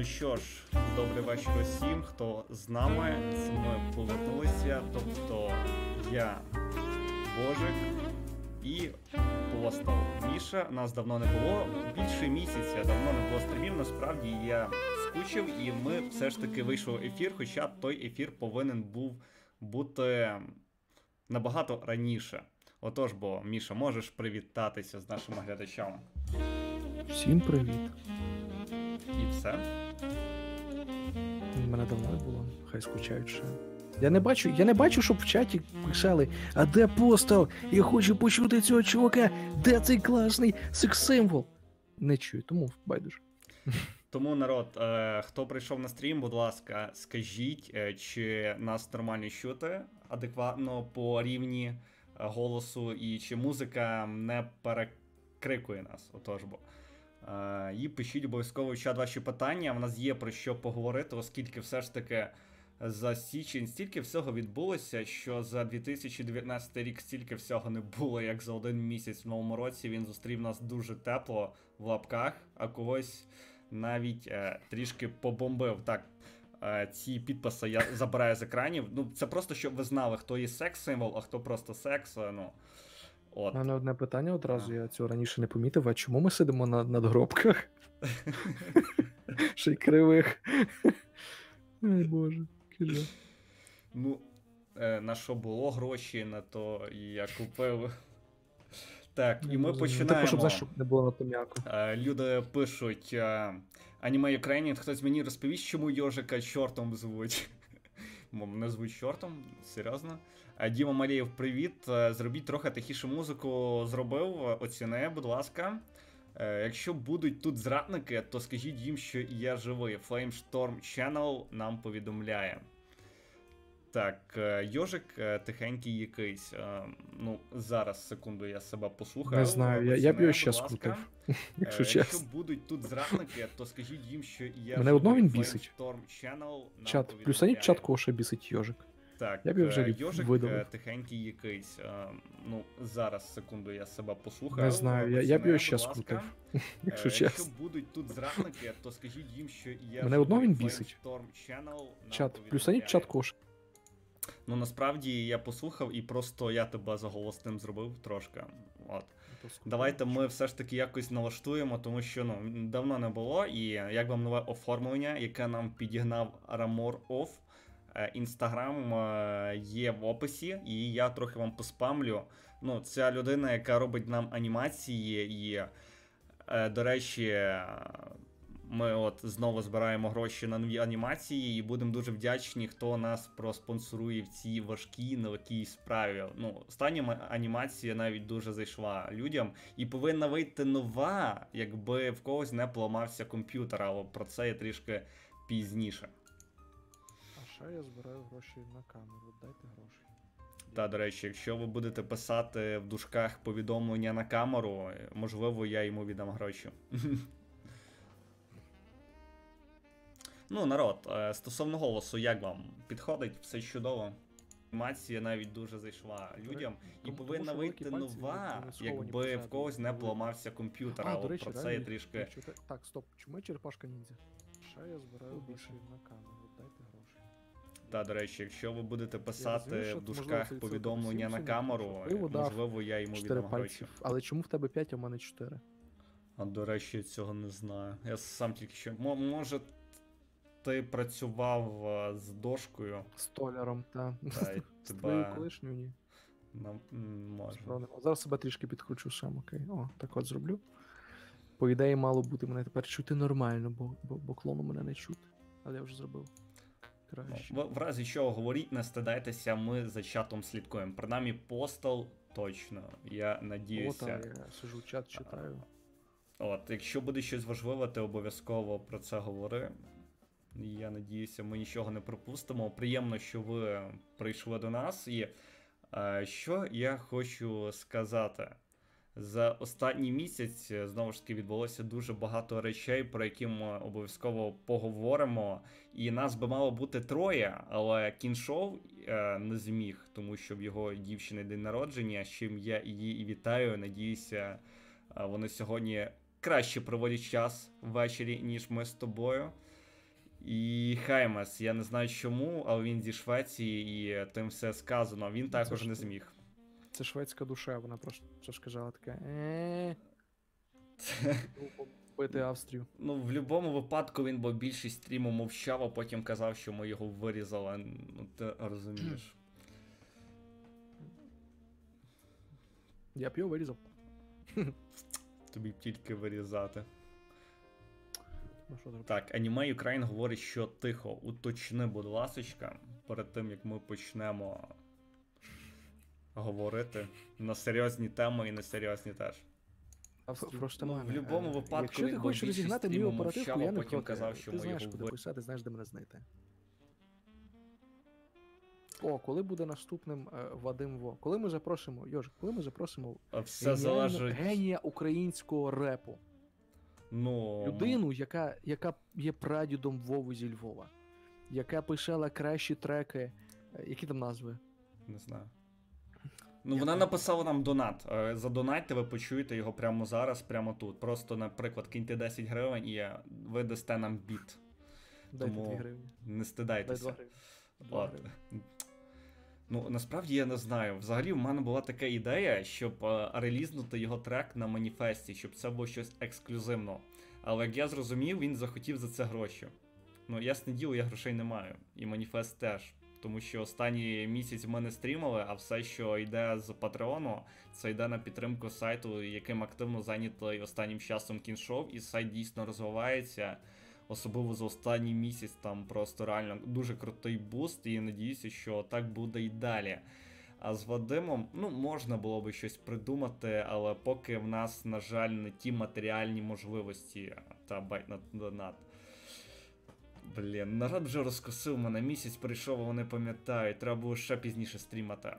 Ну що ж, добрий вечір усім, хто з нами. Ми повернулися. Тобто я Божик і постав Міша. Нас давно не було. Більше місяця давно не було стрімів. Насправді я скучив, і ми все ж таки вийшов ефір, хоча той ефір повинен був бути набагато раніше. Отож, бо Міша, можеш привітатися з нашими глядачами. Всім привіт. І все. Мене давно не було, хай скучають ще. Я не бачу, я не бачу, щоб в чаті писали, а де постав? Я хочу почути цього чувака, де цей класний секс-символ? Не чую, тому байдуже. Тому народ, е, хто прийшов на стрім, будь ласка, скажіть, е, чи нас нормально чути адекватно по рівні е, голосу, і чи музика не перекрикує нас. Отож бо. Е, і пишіть обов'язково чат ваші питання. В нас є про що поговорити, оскільки все ж таки за січень стільки всього відбулося, що за 2019 рік стільки всього не було, як за один місяць в новому році. Він зустрів нас дуже тепло в лапках, а когось навіть е, трішки побомбив. Так, е, ці підписи я забираю з екранів. Ну, це просто щоб ви знали, хто є секс-символ, а хто просто секс. е, Ну, от. У мене одне питання одразу, я цього раніше не помітив. А чому ми сидимо на надгробках? Ще й кривих. Ой боже, кіля. Ну, е, на що було гроші, на то і я купив. Так, і ми Також, починаємо. знаєш, щоб не було на то м'яко. Е, Люди пишуть е, аніме Ukrainian, хтось мені розповість, чому Йожика чортом звуть. Мене звуть чортом, серйозно. Е, Діма Марієв, привіт. Е, Зробіть трохи тихіше музику. Зробив, оціни, будь ласка. Е, Якщо будуть тут зрадники, то скажіть їм, що я живий. Flamestorm Channel нам повідомляє. Так, Йожик тихенький якийсь. Ну, зараз секунду я себе послухаю. Не знаю, я, я б його ще скрутив. Якщо Якщо будуть тут зрадники, то скажіть їм, що я Мене одного живий. він бісить. Channel нам Чат, повідомляє. плюсаніть чат, кого ще бісить йожик. Так, Я б вже е, Йожик видалив. е, тихенький якийсь. Е, Ну, зараз секунду я себе послухаю. Не знаю, я, я б його ще скрутив. Якщо Якщо будуть тут зрадники, то скажіть їм, що я Мене живий. він бісить. Чат, плюсаніть чат, ще. Ну насправді я послухав і просто я тебе заголосним зробив трошки. От. Давайте ми все ж таки якось налаштуємо, тому що ну давно не було. І як вам нове оформлення, яке нам підігнав Ramor Off. Інстаграм е, є в описі, і я трохи вам поспамлю. Ну, ця людина, яка робить нам анімації, і, е, до речі, е, ми от знову збираємо гроші на нові анімації, і будемо дуже вдячні, хто нас проспонсорує в цій важкій нелегкій справі. Ну, остання ма- анімація навіть дуже зайшла людям, і повинна вийти нова, якби в когось не поламався комп'ютер, але про це я трішки пізніше. А я збираю гроші на камеру. Дайте гроші. Та, до речі, якщо ви будете писати в дужках повідомлення на камеру, можливо, я йому віддам гроші. Ну, народ, е, стосовно голосу, як вам? Підходить, все чудово. Анімація навіть дуже зайшла людям, і повинна вийти нова, якби в когось не поламався комп'ютер, А, про це я трішки. Так, стоп, чому черепашка ніндзя? Ще я збираю гроші на камеру. Та, до речі, якщо ви будете писати що, в дужках повідомлення на камеру, можливо, я йому пальців. Але чому в тебе 5, а в мене 4? А до речі, я цього не знаю. Я сам тільки що. Мо- Може, ти працював е, з дошкою, Столяром, та. та З твоєю колишньою ні. може. Зараз себе трішки підкручу сам, окей. О, так от зроблю. По ідеї, мало бути мене тепер чути нормально, бо, бо, бо клону мене не чути. Але я вже зробив. Краще. в, в разі чого говоріть, не стидайтеся, ми за чатом слідкуємо. Принаймні, постал точно. Я О, надіюся. та, я сижу, чат читаю. От, якщо буде щось важливе, ти обов'язково про це говори. Я надіюся, ми нічого не пропустимо. Приємно, що ви прийшли до нас. І е, що я хочу сказати. За останній місяць е, знову ж таки відбулося дуже багато речей, про які ми обов'язково поговоримо. І нас би мало бути троє, але кіншов е, не зміг, тому що в його дівчини день народження, з чим я її і вітаю. Надіюся, е, вони сьогодні краще проводять час ввечері, ніж ми з тобою. І Хаймас, я не знаю чому, але він зі Швеції і тим все сказано. Він також не зміг. Це шведська душа, вона просто що сказала така. Е. Бити Австрію. Ну, в будь-якому випадку він бо більшість стріму мовчав, а потім казав, що ми його вирізали. Ну, ти розумієш. Я б його вирізав. Тобі тільки вирізати. Ну? Так, Anime Ukraine говорить, що тихо. Уточни, будь ласочка, перед тим як ми почнемо говорити на серйозні теми і несерйозні теж. Просто Ну, в будь-якому е, випадку Якщо ти хочеш розігнати мою оперативку, я не потім проти. казав, що ти ми знаєш, його куди писати, знаєш, де мене знайти. О, коли буде наступним е, Вадим Во? Коли ми запросимо, Йожик, коли ми запросимо Все геніального- залежить. генія українського репу? Ну, Людину, яка, яка є прадідом Вови зі Львова, яка писала кращі треки. е, Які там назви? Не знаю. Ну, вона написала нам донат. Е, Задонатьте, ви почуєте його прямо зараз, прямо тут. Просто, наприклад, киньте 10 гривень і ви дасте нам біт. Дайте Тому 2 гривні. Не Дай 2 стидайтеся. гривні. Два гривні. Ну, насправді я не знаю. Взагалі, в мене була така ідея, щоб е, релізнути його трек на маніфесті, щоб це було щось ексклюзивно. Але як я зрозумів, він захотів за це гроші. Ну, ясне діло, я грошей не маю. І маніфест теж. Тому що останній місяць ми не стрімили, а все, що йде з Патреону, це йде на підтримку сайту, яким активно зайнятий останнім часом кіншов, і сайт дійсно розвивається. Особливо за останній місяць там просто реально дуже крутий буст, і надіюся, що так буде і далі. А з Вадимом, ну, можна було би щось придумати, але поки в нас, на жаль, не ті матеріальні можливості та байт на донат. Блін, народ вже розкусив мене місяць прийшов, а вони пам'ятають, треба було ще пізніше стрімати.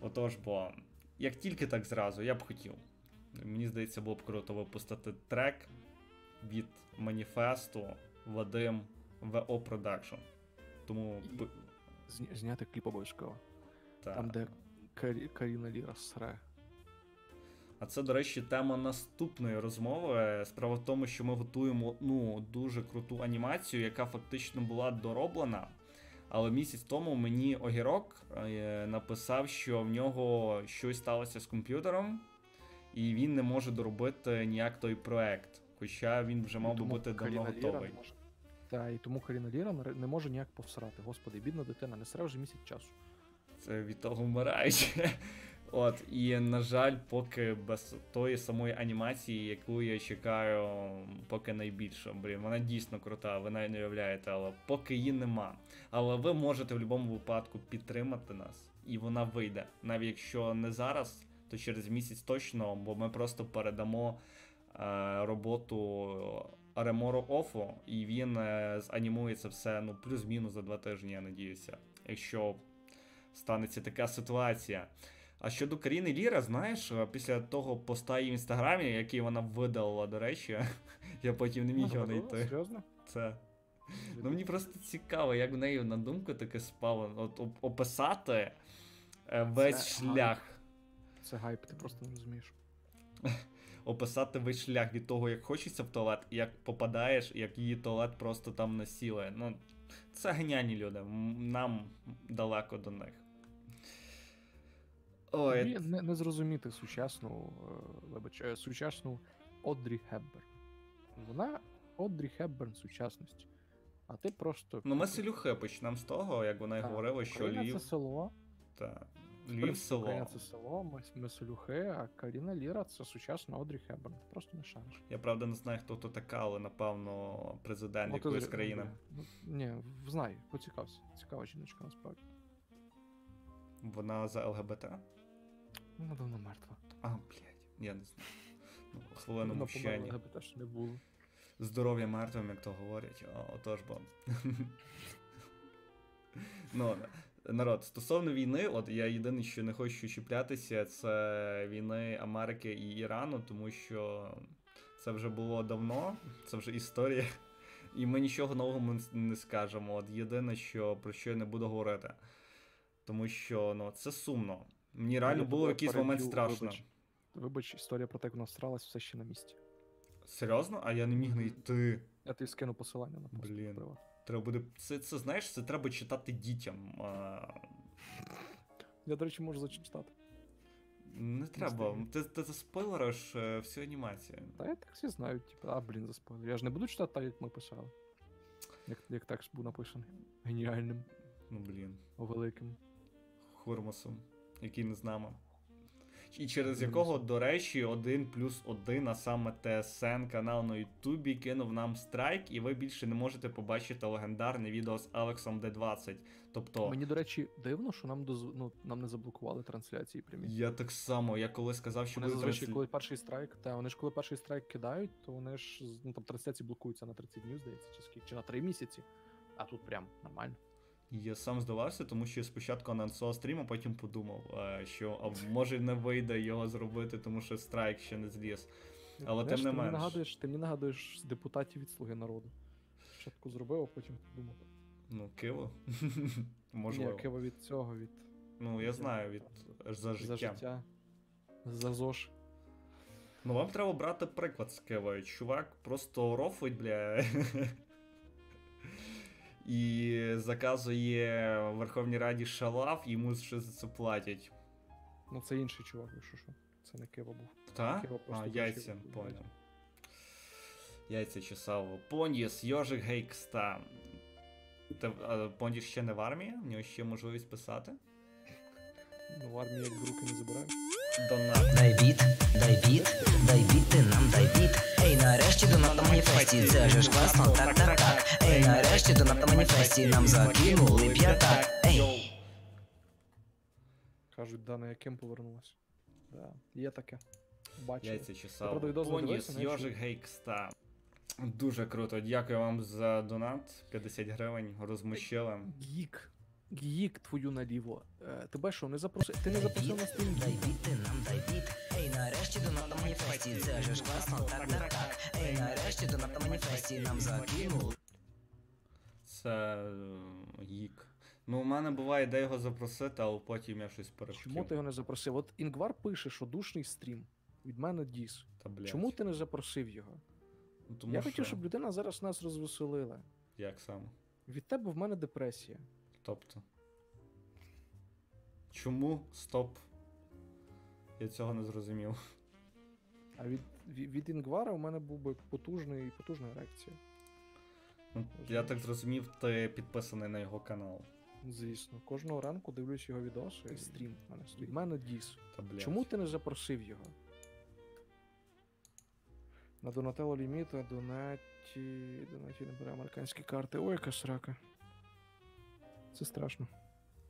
Отож, бо як тільки так зразу, я б хотів. Мені здається, було б круто випустити трек від маніфесту Вадим ВО Продакшн. Тому І- Зняти кліп обов'язково. та. Там, де Карі- Каріна Ліра сре. А це, до речі, тема наступної розмови. Справа в тому, що ми готуємо ну, дуже круту анімацію, яка фактично була дороблена. Але місяць тому мені огірок е, написав, що в нього щось сталося з комп'ютером, і він не може доробити ніяк той проект. Хоча він вже мав би бути давно готовий. Та, і тому Каріна Ліра не- може ніяк повсрати. Господи, бідна дитина, не сре вже місяць часу. Це від того вмирають. От, і на жаль, поки без тої самої анімації, яку я чекаю, поки найбільше. Блін, вона дійсно крута, ви навіть не уявляєте, але поки її нема. Але ви можете в будь-якому випадку підтримати нас, і вона вийде. Навіть якщо не зараз, то через місяць точно, бо ми просто передамо е, роботу Ремору Офу, і він е, занімує все ну, плюс-мінус за два тижні, я надіюся. Якщо станеться така ситуація. А щодо Каріни Ліра, знаєш, е, після того поста її в інстаграмі, який вона видалила, до речі, я потім не міг його знайти. Серйозно? Це. Ну мені просто цікаво, як в неї на думку таке спало. От описати е, весь Це шлях. Це хайп, ти просто не розумієш. Описати весь шлях від того, як хочеться в туалет, і як попадаєш, і як її туалет просто там насілує. Ну, це геніальні люди. Нам далеко до них. Ой, Тобі не, не зрозуміти сучасну, е, вибач, сучасну Одрі Хепберн. Вона Одрі Хепберн сучасності. А ти просто. Ну, ми селюхи почнемо з того, як вона й говорила, що Україна Львів. це село. Та, в Львів село. Україна це село, ми, ми селюхи, а Каріна Ліра це сучасна Одрі Хепберн. Ти просто не шариш. Я правда не знаю, хто то така, але напевно президент Ну, ти якоїсь країни. ну, Ні, знаю, поцікався. Цікава жіночка насправді. Вона за ЛГБТ? Вона давно мертва. А, блядь, я не знаю. Ну, хвилину Вона померла, мовчання. ЛГБТ не було. Здоров'я мертвим, як то говорять. О, отож бо. ну, народ, стосовно війни, от я єдине, що не хочу чіплятися, це війни Америки і Ірану, тому що це вже було давно, це вже історія. І ми нічого нового не скажемо. От єдине, що про що я не буду говорити. Тому що ну, це сумно. Мені реально було в якийсь момент страшно. Вибач, вибач, історія про те, як вона всралась, все ще на місці. Серйозно? А я не міг знайти. Я тобі скину посилання на пост. Блін. приват. Треба буде. Це, це знаєш, це треба читати дітям. А, Я, до речі, можу зачитати. не треба. Ти, ти заспойлериш е, всю анімацію. Та я так всі знають, типу, а, блін, заспойлер. Я ж не буду читати так, як ми писали. Як, як текст був написаний. Геніальним, Ну блін. великим. Хурмосом, який не з нами. І через якого, до речі, один плюс один, а саме ТСН канал на Ютубі кинув нам страйк, і ви більше не можете побачити легендарне відео з Алексом Д20. Тобто, Мені, до речі, дивно, що нам доз... ну, нам не заблокували трансляції прямі. я так само, я коли сказав, що Вони буде транслі- коли перший страйк, та вони ж коли перший страйк кидають, то вони ж ну, там трансляції блокуються на 30 днів, здається, чи скільки, чи на 3 місяці. А тут прям нормально. Я сам здавався, тому що я спочатку анонсував стрім, а потім подумав, е, що а може не вийде його зробити, тому що страйк ще не зліз. Але Знаєш, тим не ти мені менш. нагадуєш, ти мені нагадуєш депутатів від Слуги народу. Спочатку зробив, а потім подумав. Ну, киво. Можливо. Ні, кива від цього, від Ну, я знаю, від за життя. за життя. За ЗОЖ. Ну, вам треба брати приклад з Києва. Чувак просто рофить, бля. І заказує в Верховній Раді шалав, йому ще за це платять. Ну це інший чувак, якщо що. Це не Кива був. Та? Києва А, яйця, понял. Яйця чесав. Пондіс, Йожик Гейкста. Та, Пондіс ще не в армії? В нього ще можливість писати? Ну, в армії як руки не забирають. Донат. Дай біт, дай біт, дай біт, ти нам дай біт. Ей, нарешті до на маніфесті, це же ж класно, так, так, так. Ей, нарешті до на маніфесті, нам закинули п'ятак. Ей. Кажуть, Дана яким повернулась. Да, є таке. Бачили. Яйця чесав. Поніс, Йожик Гейкста. Дуже круто. Дякую вам за донат. 50 гривень. Розмущили. Гік. Гік твою наліво. Е, тебе що, не запросив? Ти не запросив на стрім Дай біт, ти нам дай біт. Ей, нарешті до на маніфесті, це же ж класно, так, так, так. Ей, нарешті до на маніфесті, нам закинули. Це е, гік. Ну, у мене була ідея його запросити, але потім я щось перехотів. Чому ти його не запросив? От Інгвар пише, що душний стрім. Від мене діс. Та, блядь. Чому ти не запросив його? Ну, тому Я що... хотів, щоб людина зараз нас розвеселила. Як саме? Від тебе в мене депресія. Тобто. Чому стоп? Я цього не зрозумів. А від, від, Інгвара у мене був би потужний, потужна реакція. Ну, я так зрозумів, ти підписаний на його канал. Звісно, кожного ранку дивлюсь його відоси, стрім в мене стоїть. Від мене діс. Та. Чому ти не запросив його? На Донателло Ліміта, Донаті. Донаті не бере американські карти. Ой, яка срака. Це страшно.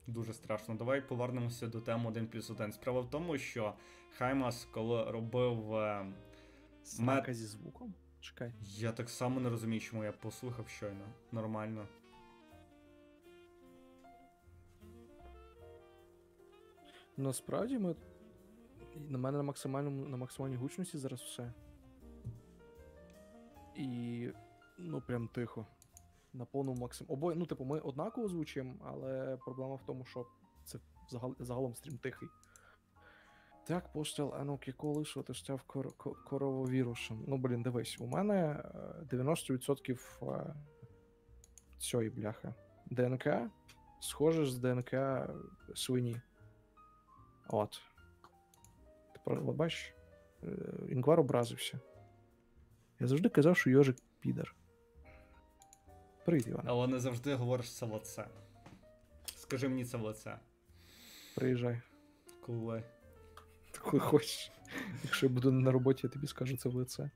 Дуже страшно. Давай повернемося до теми 1 плюс 1. Справа в тому, що Хаймас, коли робив. е, Срака зі звуком? Чекай. Я так само не розумію, чому я послухав щойно. Нормально. Насправді ми. На мене на максимальному на максимальній гучності зараз все. І. Ну, прям тихо. На повному максим. Обоє, ну, типу, ми однаково звучимо, але проблема в тому, що це загал... загалом стрім тихий. Так, постел Анук, якого лису ти став кор... кор- корововірусом. Ну, блін, дивись, у мене е, 90% е, цієї бляхи. ДНК схоже з ДНК свині. От. От бачиш, е, Інгвар образився. Я завжди казав, що Йожик підар. Привіт, Іван. Але не завжди говориш це в лице. Скажи мені це в лице. Приїжджай. Коли. Коли хочеш. Якщо я буду на роботі, я тобі скажу це в лице.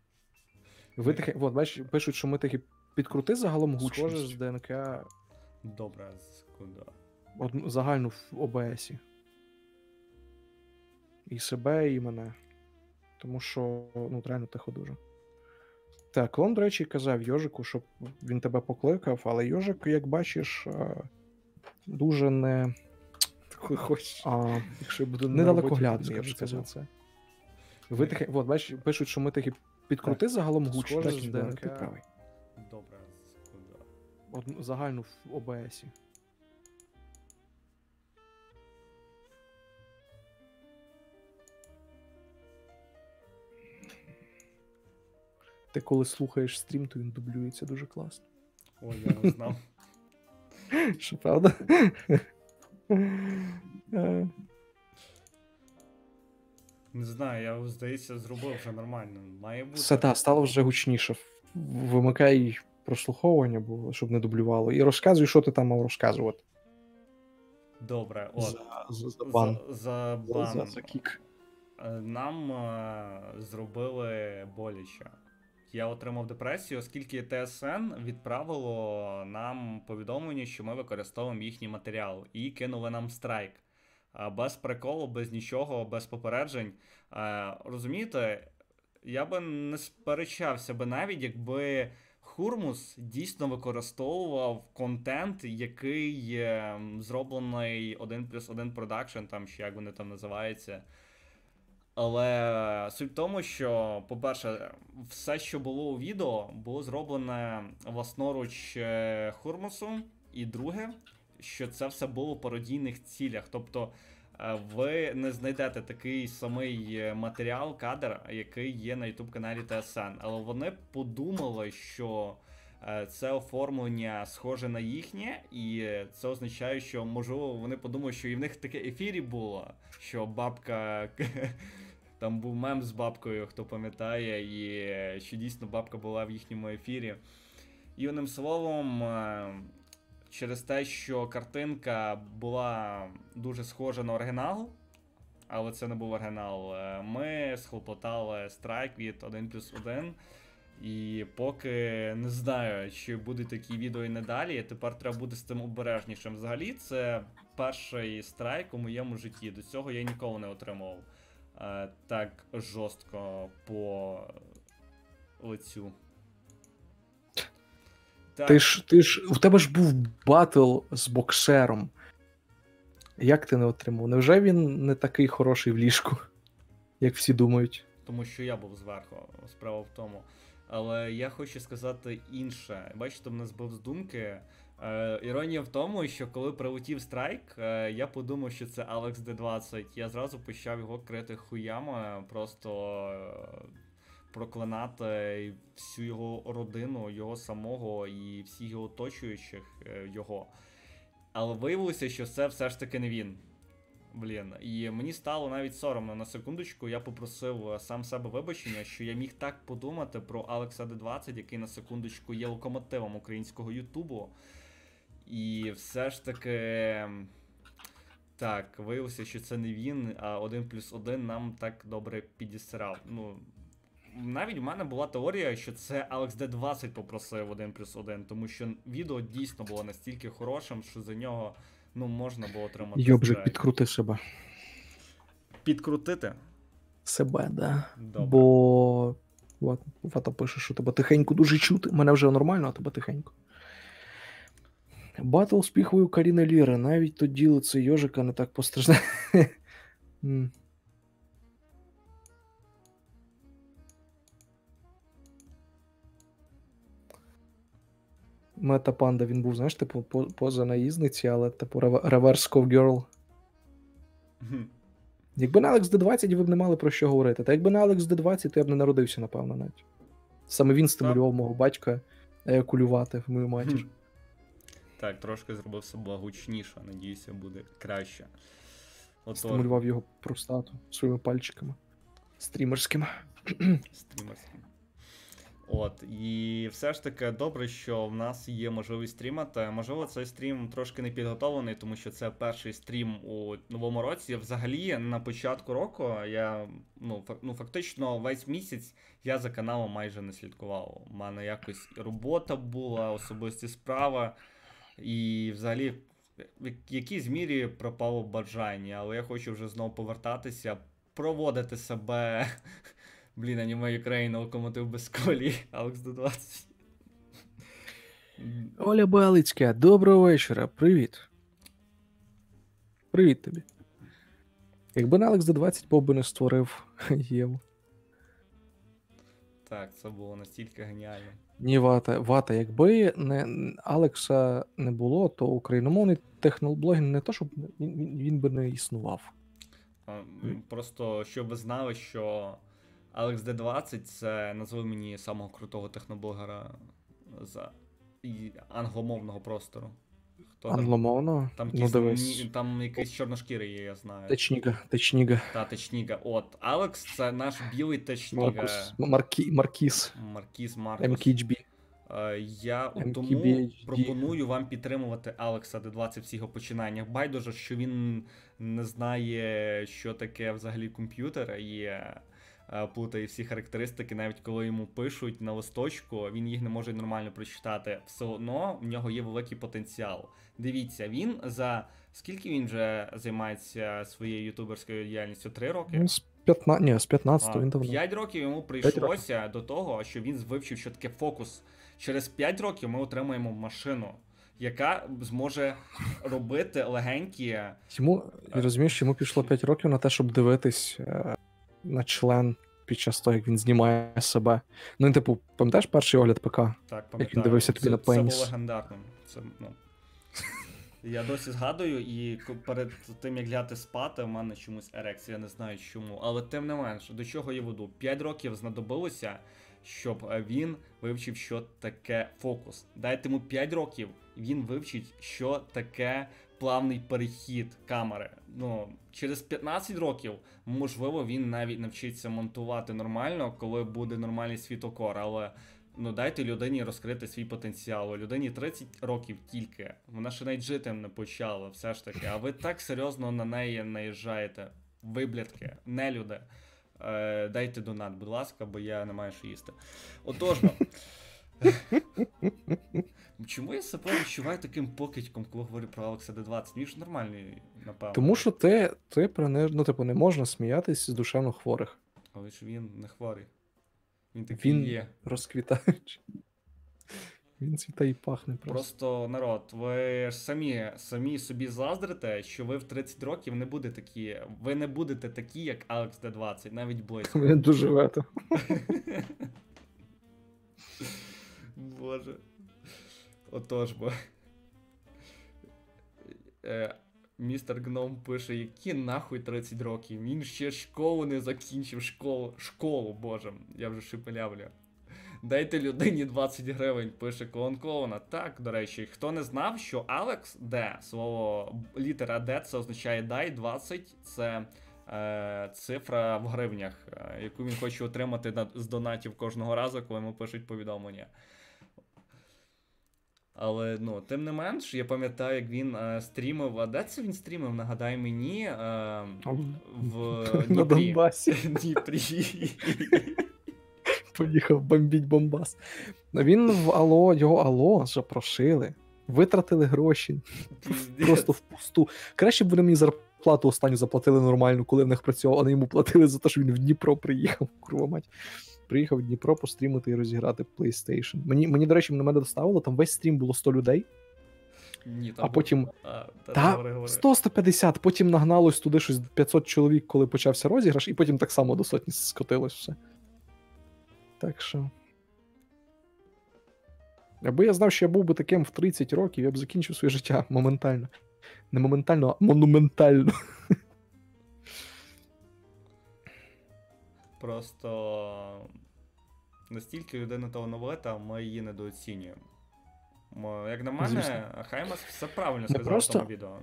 Ви таке, от, бачиш, пишуть, що ми такі підкрути загалом гучність. Схоже з ДНК Добре, секунду. от, загальну в ОБСі. І себе, і мене. Тому що, ну, реально тихо дуже. Так, клон, до речі, казав Йожику, щоб він тебе покликав, але Йожик, як бачиш, е, дуже не. Хочеш. А, Якщо я буду недалекоглядний, я б це сказав. лице. Ви таке, от, бачиш, пишуть, що ми такі підкрути загалом Так, з Іване, ДНК. Ти правий. Добре, секунду. Загальну в ОБСі. Ти коли слухаєш стрім, то він дублюється дуже класно. Ой, я не знав. Що правда? Е, Не знаю, я здається, зробив вже нормально. Має бути. Все так, стало вже гучніше. Вимикай прослуховування, бо щоб не дублювало. І розказуй, що ти там мав розказувати. Добре, от. За, за, за бан. За, за бан. за, за кік. Е, Нам е, зробили боляче. Я отримав депресію, оскільки ТСН відправило нам повідомлення, що ми використовуємо їхній матеріал, і кинули нам страйк. Без приколу, без нічого, без попереджень. Розумієте, я би не сперечався би навіть, якби Хурмус дійсно використовував контент, який е, зроблений 1 плюс 1 продакшн, там чи як вони там називаються. Але суть в тому, що, по-перше, все, що було у відео, було зроблене власноруч е, Хурмусу. І друге, що це все було в пародійних цілях. Тобто е, ви не знайдете такий самий е, матеріал, кадр, який є на YouTube каналі TSN. Але вони подумали, що це оформлення схоже на їхнє, і це означає, що можливо вони подумали, що і в них таке ефірі було, що бабка. Там був мем з бабкою, хто пам'ятає, і що дійсно бабка була в їхньому ефірі. І одним словом, е, через те, що картинка була дуже схожа на оригінал, але це не був оригінал, е, ми схлопотали страйк від 1 плюс 1. І поки не знаю, чи будуть такі відео і надалі, тепер треба бути з цим обережнішим. Взагалі, це перший страйк у моєму житті. До цього я ніколи не отримував так жорстко по лицю. Так, Ти ж, ти ж, у тебе ж був батл з боксером. Як ти не отримав? Невже він не такий хороший в ліжку, як всі думають? тому що я був зверху, справа в тому. Але я хочу сказати інше. Бачите, мене збив з думки. Е, іронія в тому, що коли прилетів страйк, е, я подумав, що це Алекс Д20. Я зразу почав його крити хуями, просто е, проклинати всю його родину, його самого і всіх його оточуючих його. Але виявилося, що це все ж таки не він. Блін, і мені стало навіть соромно на секундочку. Я попросив сам себе вибачення, що я міг так подумати про Алекса Д20, який на секундочку є локомотивом українського Ютубу. І все ж таки. ем, Так, виявилося, що це не він, а 1 плюс 1 нам так добре підісрав. Ну, навіть в мене була теорія, що це Алекс Д20 попросив 1 плюс 1, тому що відео дійсно було настільки хорошим, що за нього ну, можна було отримати. Йобжик, підкрути себе. Підкрутити? Себе, да. Добре. Бо Ват- Вата пише, що тебе тихенько дуже чути. Мене вже нормально, а тебе тихенько. Батл з піхвою Каріни Ліри. Навіть тоді лице Йожика не так постраждає. Мета панда він був, знаєш, типу, поза наїзниці, але типу реве- реверс ковгерл. Якби на Алекс Д20, ви б не мали про що говорити. Та якби на Алекс Д20, то я б не народився, напевно, навіть. Саме він стимулював мого батька еякулювати в мою матір. Так, трошки зробив себе гучніше, надіюся, буде краще. Ото Стимулював його простату своїми пальчиками. Стрімерськими. стрімерським. От, і все ж таки добре, що в нас є можливість стрімати. Можливо, цей стрім трошки не підготовлений, тому що це перший стрім у новому році. Взагалі, на початку року я ну, ну фактично весь місяць я за каналом майже не слідкував. У мене якось робота була, особисті справи, і взагалі в якійсь мірі пропало бажання, але я хочу вже знову повертатися, проводити себе. Блін, аніме Україна, локомотив без колії, Алекс до 20. Оля Балицька, доброго вечора. Привіт. Привіт тобі. Якби на Алекс Д20 Боб би не створив Єву. Так, це було настільки геніально. Ні, вата, вата, якби не Алекса не було, то україномовний техноблогінг не то, щоб він, він- би не існував. Просто щоб ви знали, що Алекс Д20 це назви мені самого крутого техноблогера з англомовного простору. Хто там? Англомовно? Там, ну, якийсь, дивись. там якийсь чорношкірий є, я знаю. Течніга, Течніга. Та Течніга. От, Алекс це наш білий Течніга. Маркус. Маркі, Маркіс. Маркіз Маркус. МКHB. Е, Я тому пропоную вам підтримувати Алекса Д20 в всіх його починаннях. Байдуже, що він не знає, що таке взагалі комп'ютер, і е, плутає всі характеристики, навіть коли йому пишуть на листочку, він їх не може нормально прочитати. Все одно в нього є великий потенціал. Дивіться, він за скільки він вже займається своєю ютуберською діяльністю? Три роки? Ну, з 15, ні, з 15 А, він давно. 5 років йому років. прийшлося до того, що він вивчив, що таке фокус. Через 5 років ми отримаємо машину, яка зможе робити легенькі. Йому, розумієш, йому пішло 5 років на те, щоб дивитись е, на член під час того, як він знімає себе. Ну, він, типу, пам'ятаєш перший огляд ПК? Так, пам'ятаю, Як він дивився тобі це, на це було пеніс. легендарним. Це, ну. Я досі згадую, і перед тим, як лягати спати, в мене чомусь ерекція, я не знаю чому. Але тим не менш, до чого я веду? 5 років знадобилося, щоб е, він вивчив, що таке фокус. Дайте йому 5 років, він вивчить, що таке плавний перехід камери. Ну, через 15 років, можливо, він навіть навчиться монтувати нормально, коли буде нормальний світокор, але. Ну, дайте людині розкрити свій потенціал. Людині 30 років тільки. Вона ще навіть жити не почала, все ж таки. А ви так серйозно на неї наїжджаєте. Виблядки, нелюди. Е, дайте донат, будь ласка, бо я не маю що їсти. Отож. Чому я себе відчуваю таким покидьком, коли говорю про Алекса Д20? Він ж нормальний, напевно. Тому що ти, ти приниж... ну, типу, не можна сміятись з душевно хворих. Але ж він не хворий. Він такий Він є. розквітаючий. Він цвіте і пахне просто. Просто народ, ви ж самі, самі собі заздрите, що ви в 30 років не будете такі. Ви не будете такі, як Алекс Д20, навіть близько. Він доживете. Боже. Отож бо. Е, Містер Гном пише, які нахуй 30 років. Він ще школу не закінчив школу. Школу, боже, я вже шепелявлю. Дайте людині 20 гривень, пише клон клоуна. Так, до речі, хто не знав, що Алекс Д, слово літера Д, це означає дай 20, це е, цифра в гривнях, е, яку він хоче отримати з донатів кожного разу, коли йому пишуть повідомлення. Але ну, тим не менш, я пам'ятаю, як він е, стрімив. А де це він стрімив? Нагадай мені. Е, в На Донбасі. Дніпрі. Поїхав бомбіть Бомбас. Він в Ало, його Ало запрошили. Витратили гроші. Просто впусту. Краще б вони мені зарплату останню заплатили нормальну, коли в них працював, а не йому платили за те, що він в Дніпро приїхав. Курва мать. Приїхав в Дніпро пострімити і розіграти PlayStation. Мені, мені до речі, на мене доставило, там весь стрім було 100 людей, Ні, там а потім А, та, Та говори, говори. 100-150, потім нагналось туди щось 500 чоловік, коли почався розіграш, і потім так само до сотні скотилось все. Так що. Аби я знав, що я був би таким в 30 років, я б закінчив своє життя моментально. Не моментально, а монументально. Просто настільки людина талановита, ми її недооцінюємо. Як на мене, Звісно. Хаймас все правильно сказав просто- в тому відео.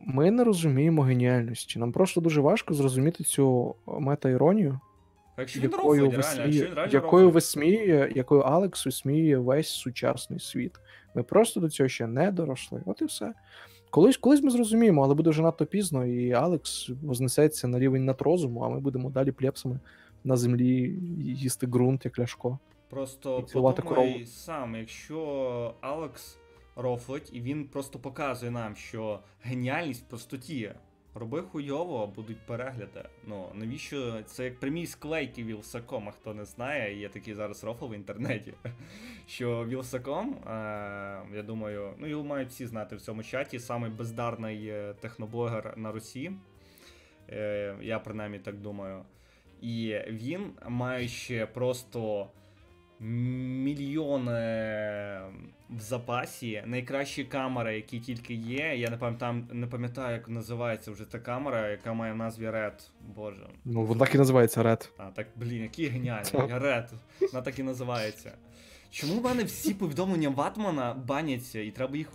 Ми не розуміємо геніальності. Нам просто дуже важко зрозуміти цю метаіронію, А Якщо якою, рофлить, реально, якщо якою висміює, якою Алекс висміює весь сучасний світ. Ми просто до цього ще не доросли. От і все. Колись, колись ми зрозуміємо, але буде вже надто пізно, і Алекс вознесеться на рівень надрозуму, а ми будемо далі плепсами на землі їсти ґрунт, як ляшко. Просто подумай корову. сам, якщо Алекс рофлить, і він просто показує нам, що геніальність в простоті. Роби хуйово, будуть перегляди. Ну навіщо це як прямі склейки Вілсакома, хто не знає, є такий зараз рофл в інтернеті. Що Вілсаком, е, я думаю, ну його мають всі знати в цьому чаті, самий бездарний е, техноблогер на Русі. Е, я принаймні так думаю. І він, маючи просто мільйони в запасі. Найкращі камери, які тільки є. Я не пам'ятаю, не пам'ятаю, як називається вже та камера, яка має в назві Red. Боже. Ну, вона так і називається Red. А, так, блін, який геніальний. Red. Вона так і називається. Чому в мене всі повідомлення Ватмана баняться і треба їх.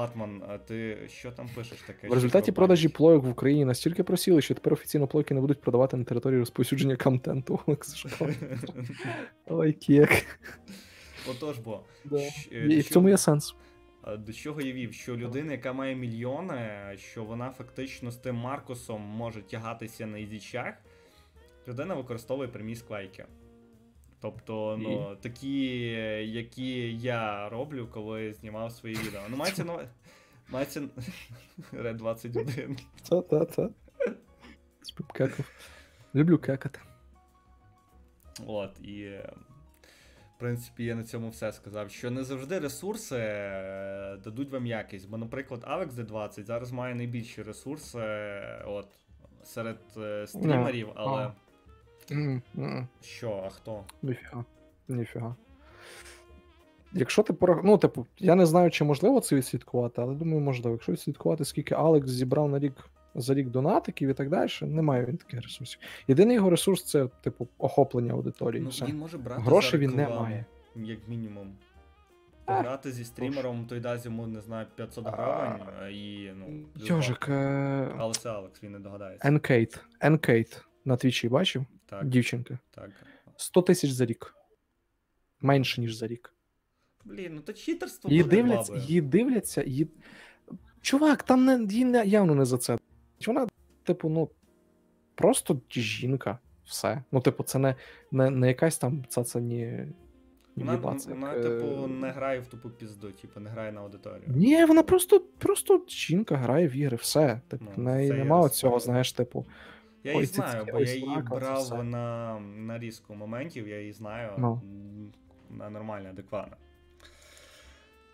Ватман, а ти що там пишеш таке? В результаті продажі плойок в Україні настільки просіли, що тепер офіційно плойки не будуть продавати на території розповсюдження контенту. Ой, кек. Отож бо. Е, І в цьому є сенс. До чого я вів? Що людина, яка має мільйони, що вона фактично з тим Маркусом може тягатися на ізічах, людина використовує прямі склейки. Тобто, ну, такі, які я роблю, коли знімав свої відео. Ну, мається на мається Red 21. Та-та-та. Спів кекав. Люблю кекати. От, і в принципі я на цьому все сказав. Що не завжди ресурси е, дадуть вам якість. Бо, наприклад, Avex D20 зараз має найбільші ресурси е, от, серед е, стрімерів, але а. М, м. що, а хто? Ніфіга. Ніфіга. Якщо ти порах... Ну, типу, я не знаю, чи можливо це відслідкувати, але думаю, можливо. Якщо відслідкувати, скільки Алекс зібрав на рік за рік донатиків і так далі, немає він таких ресурсів. Єдиний його ресурс це, типу, охоплення аудиторії. Ну, він може брати Грошей за він не має. Як мінімум. Пограти зі стрімером, той дасть йому, не знаю, 500 гривень і, ну. Йожик, е... Але це Алекс, він не догадається. Енкейт. Енкейт на твічі бачив? Так, Дівчинка. так. 100 тисяч за рік. Менше, ніж за рік. Блін, ну то читерство Її буде, дивляться, її дивляться, її. Чувак, там не, її не, явно не за це. Вона, типу, ну, просто жінка. Все. Ну, типу, це не, не, не якась там цацані. Вона, їбаться, вона як, е, типу, не грає в тупу пізду, типу, не грає на аудиторію. Ні, вона просто, просто жінка грає в ігри, все. Типу, Ну, в неї це нема цього, знаєш, типу. Я її знаю, бо ой, я її брав на, на різку моментів, я її знаю. Ну. м, Вона нормальна, адекватна.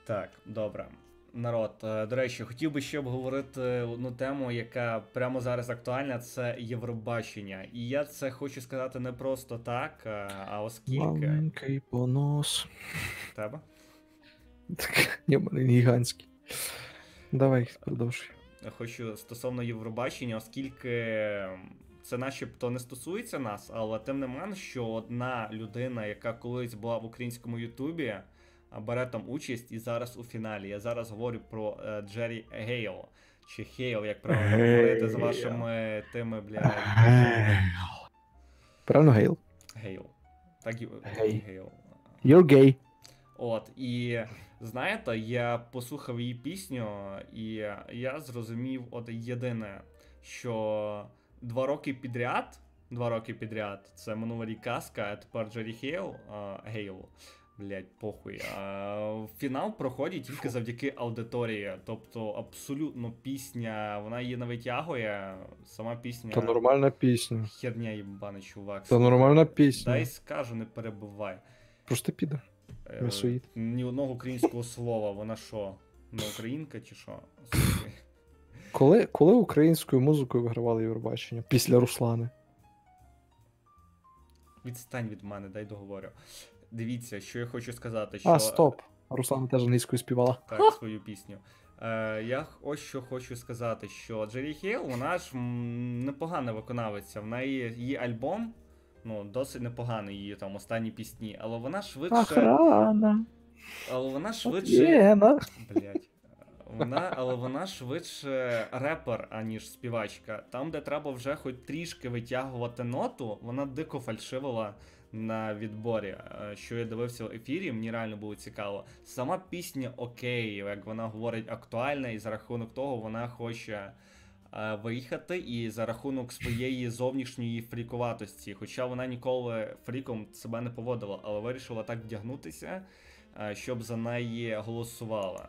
Так, добре. Народ, е, до речі, хотів би ще обговорити одну тему, яка прямо зараз актуальна, це Євробачення. І я це хочу сказати не просто так, е, а оскільки. Маленький понос. Тебе? Так, Ні, мене гігантський. Давай, продовжуй. Хочу стосовно Євробачення, оскільки це начебто не стосується нас, але тим не менш, що одна людина, яка колись була в українському Ютубі, бере там участь і зараз у фіналі. Я зараз говорю про е, Джері Гейл. Чи Хейл, як правильно говорити з вашими тими, блядь. Правильно, Гейл. Гейл. Так. Гейл. You're gay. От, і знаєте, я послухав її пісню, і я зрозумів от єдине, що два роки підряд, два роки підряд, це минулий рік казка, а тепер Джері Хейл, а, Гейл, блять, похуй. А, фінал проходить тільки завдяки аудиторії. Тобто, абсолютно пісня, вона її не витягує, сама пісня. Та нормальна пісня. Херня їбана, чувак. Та нормальна пісня. Дай скажу, не перебувай. Просто піде. Е, Ні одного українського слова, вона що? Не українка чи що? Коли, коли українською музикою вигравали Євробачення? Після Руслани. Відстань від мене, дай договорю. Дивіться, що я хочу сказати, що А, стоп. Руслана теж англійською співала. так, свою пісню. Е, я ось що хочу сказати, що Джері Хейл, вона ж непогана виконавиця. В неї її альбом, ну, досить непоганий її там останні пісні, але вона швидше. Охрана. Але вона швидше. Блять. Вона, але вона швидше репер, аніж співачка. Там, де треба вже хоч трішки витягувати ноту, вона дико фальшивила на відборі. Е, Що я дивився в ефірі, мені реально було цікаво. Сама пісня окей, як вона говорить, актуальна, і за рахунок того вона хоче виїхати і за рахунок своєї зовнішньої фрікуватості. Хоча вона ніколи фріком себе не поводила, але вирішила так вдягнутися, е, щоб за неї голосувала.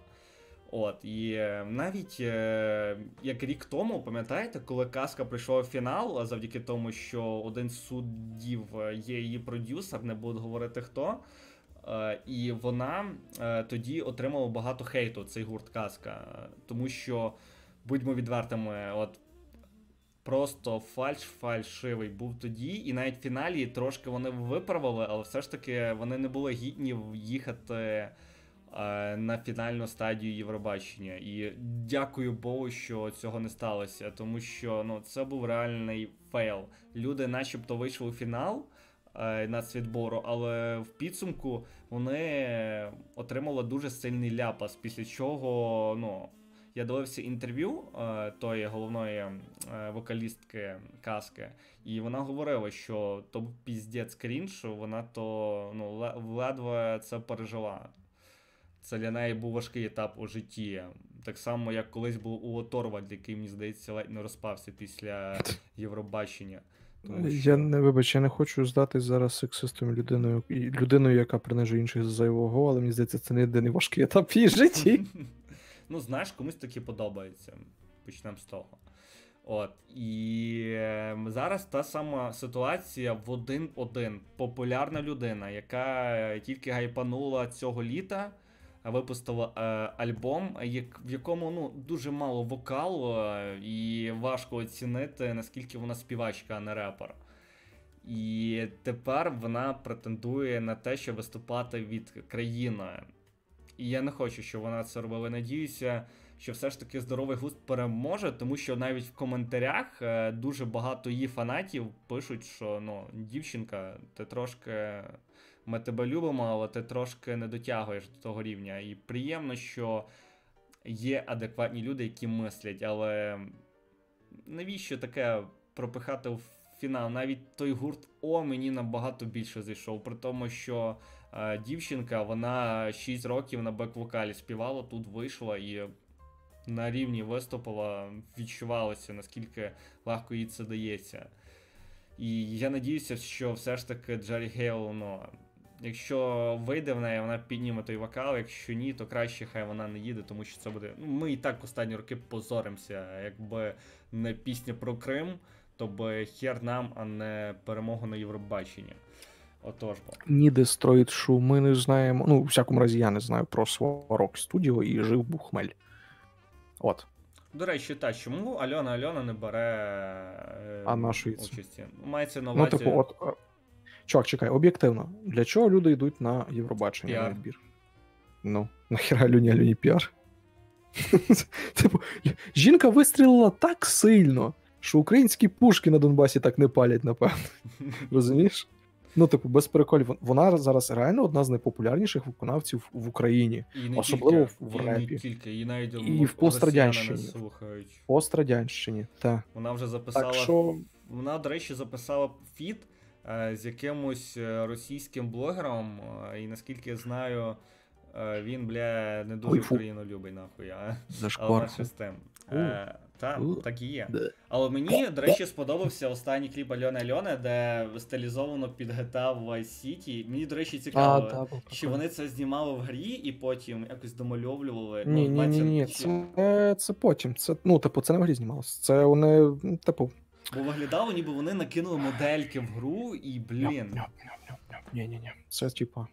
От, і е, навіть е, як рік тому, пам'ятаєте, коли казка прийшла в фінал, завдяки тому, що один з суддів е, є її продюсер, не буду говорити хто. Е, і вона е, тоді отримала багато хейту, цей гурт казка. Е, Тому що, будьмо відвертими, от просто фальш фальшивий був тоді, і навіть в фіналі трошки вони виправили, але все ж таки вони не були гідні їхати е, на фінальну стадію Євробачення. І дякую Богу, що цього не сталося, тому що ну, це був реальний фейл. Люди, начебто, вийшли у фінал. Е, нацвідбору, але в підсумку вони отримали дуже сильний ляпас, після чого ну, я дивився інтерв'ю е, тої головної е, вокалістки Каски, і вона говорила, що то піздець крінж, вона то ну, ледве це пережила. Це для неї був важкий етап у житті. Так само, як колись був у Оторвальд, який, мені здається, ледь не розпався після Євробачення. Тому що... Я не вибач, я не хочу здатись зараз сексистом людиною, людиною, яка принижує інших за його, але мені здається, це не єдиний важкий етап її житті. Ну, знаєш, комусь таки подобається. Почнемо з того. От. І е, зараз та сама ситуація в один-один. Популярна людина, яка тільки гайпанула цього літа, випустила е, альбом, як, в якому ну, дуже мало вокалу, е, і важко оцінити, наскільки вона співачка, а не репер. І тепер вона претендує на те, щоб виступати від країни. І я не хочу, щоб вона це робила. Надіюся, що все ж таки здоровий густ переможе, тому що навіть в коментарях е, дуже багато її фанатів пишуть, що ну, дівчинка, ти трошки. Ми тебе любимо, але ти трошки не дотягуєш до того рівня. І приємно, що є адекватні люди, які мислять, але навіщо таке пропихати в фінал? Навіть той гурт О мені набагато більше зайшов, при тому, що е, дівчинка, вона 6 років на бек-вокалі співала, тут вийшла і на рівні виступила, відчувалося, наскільки легко їй це дається. І я надіюся, що все ж таки Джері Гейл, ну, якщо вийде в неї, вона підніме той вокал, якщо ні, то краще хай вона не їде, тому що це буде. Ну, Ми і так останні роки позоримося, якби не пісня про Крим, то би хер нам, а не перемогу на Євробаченні. Отож бо. Ніде строїть шум, ми не знаємо. Ну, у всякому разі, я не знаю про Сварок студіо і жив Бухмель. От. До речі, та чому Альона Альона не бере е, а нашої участі? Мається на увазі... Ну, типу, от. Е, чувак, чекай, об'єктивно. Для чого люди йдуть на Євробачення піар. на відбір? Ну, нахіра Альоні Альоні піар. Типу, жінка вистрілила так сильно, що українські пушки на Донбасі так не палять, напевно. Розумієш? Ну, типу, без переколів. Вона зараз реально одна з найпопулярніших виконавців в Україні, і не особливо тільки, в і. Не тільки, і навіть і в пострадянщині. слухають. В пострадянщині, так. Вона вже записала. Так що... Вона, до речі, записала фіт е, з якимось е, російським блогером, е, і наскільки я знаю, він, бля, не дуже Ой, Україну любить, нахуй. А, але з тим. Так, так і є. Але мені, до речі, сподобався останній кліп Альони Альони, де стилізовано під GTA Vice City. Мені, до речі, цікаво, а, та, чи вони це знімали в грі і потім якось домальовлювали. Ні, ну, ні, ні, ні. Це, це потім. Це, ну, типу, це не в грі знімалося. Це вони, типу. Бо виглядало, ніби вони накинули модельки в гру і, блін. Ні, ні, ні. Це, типа.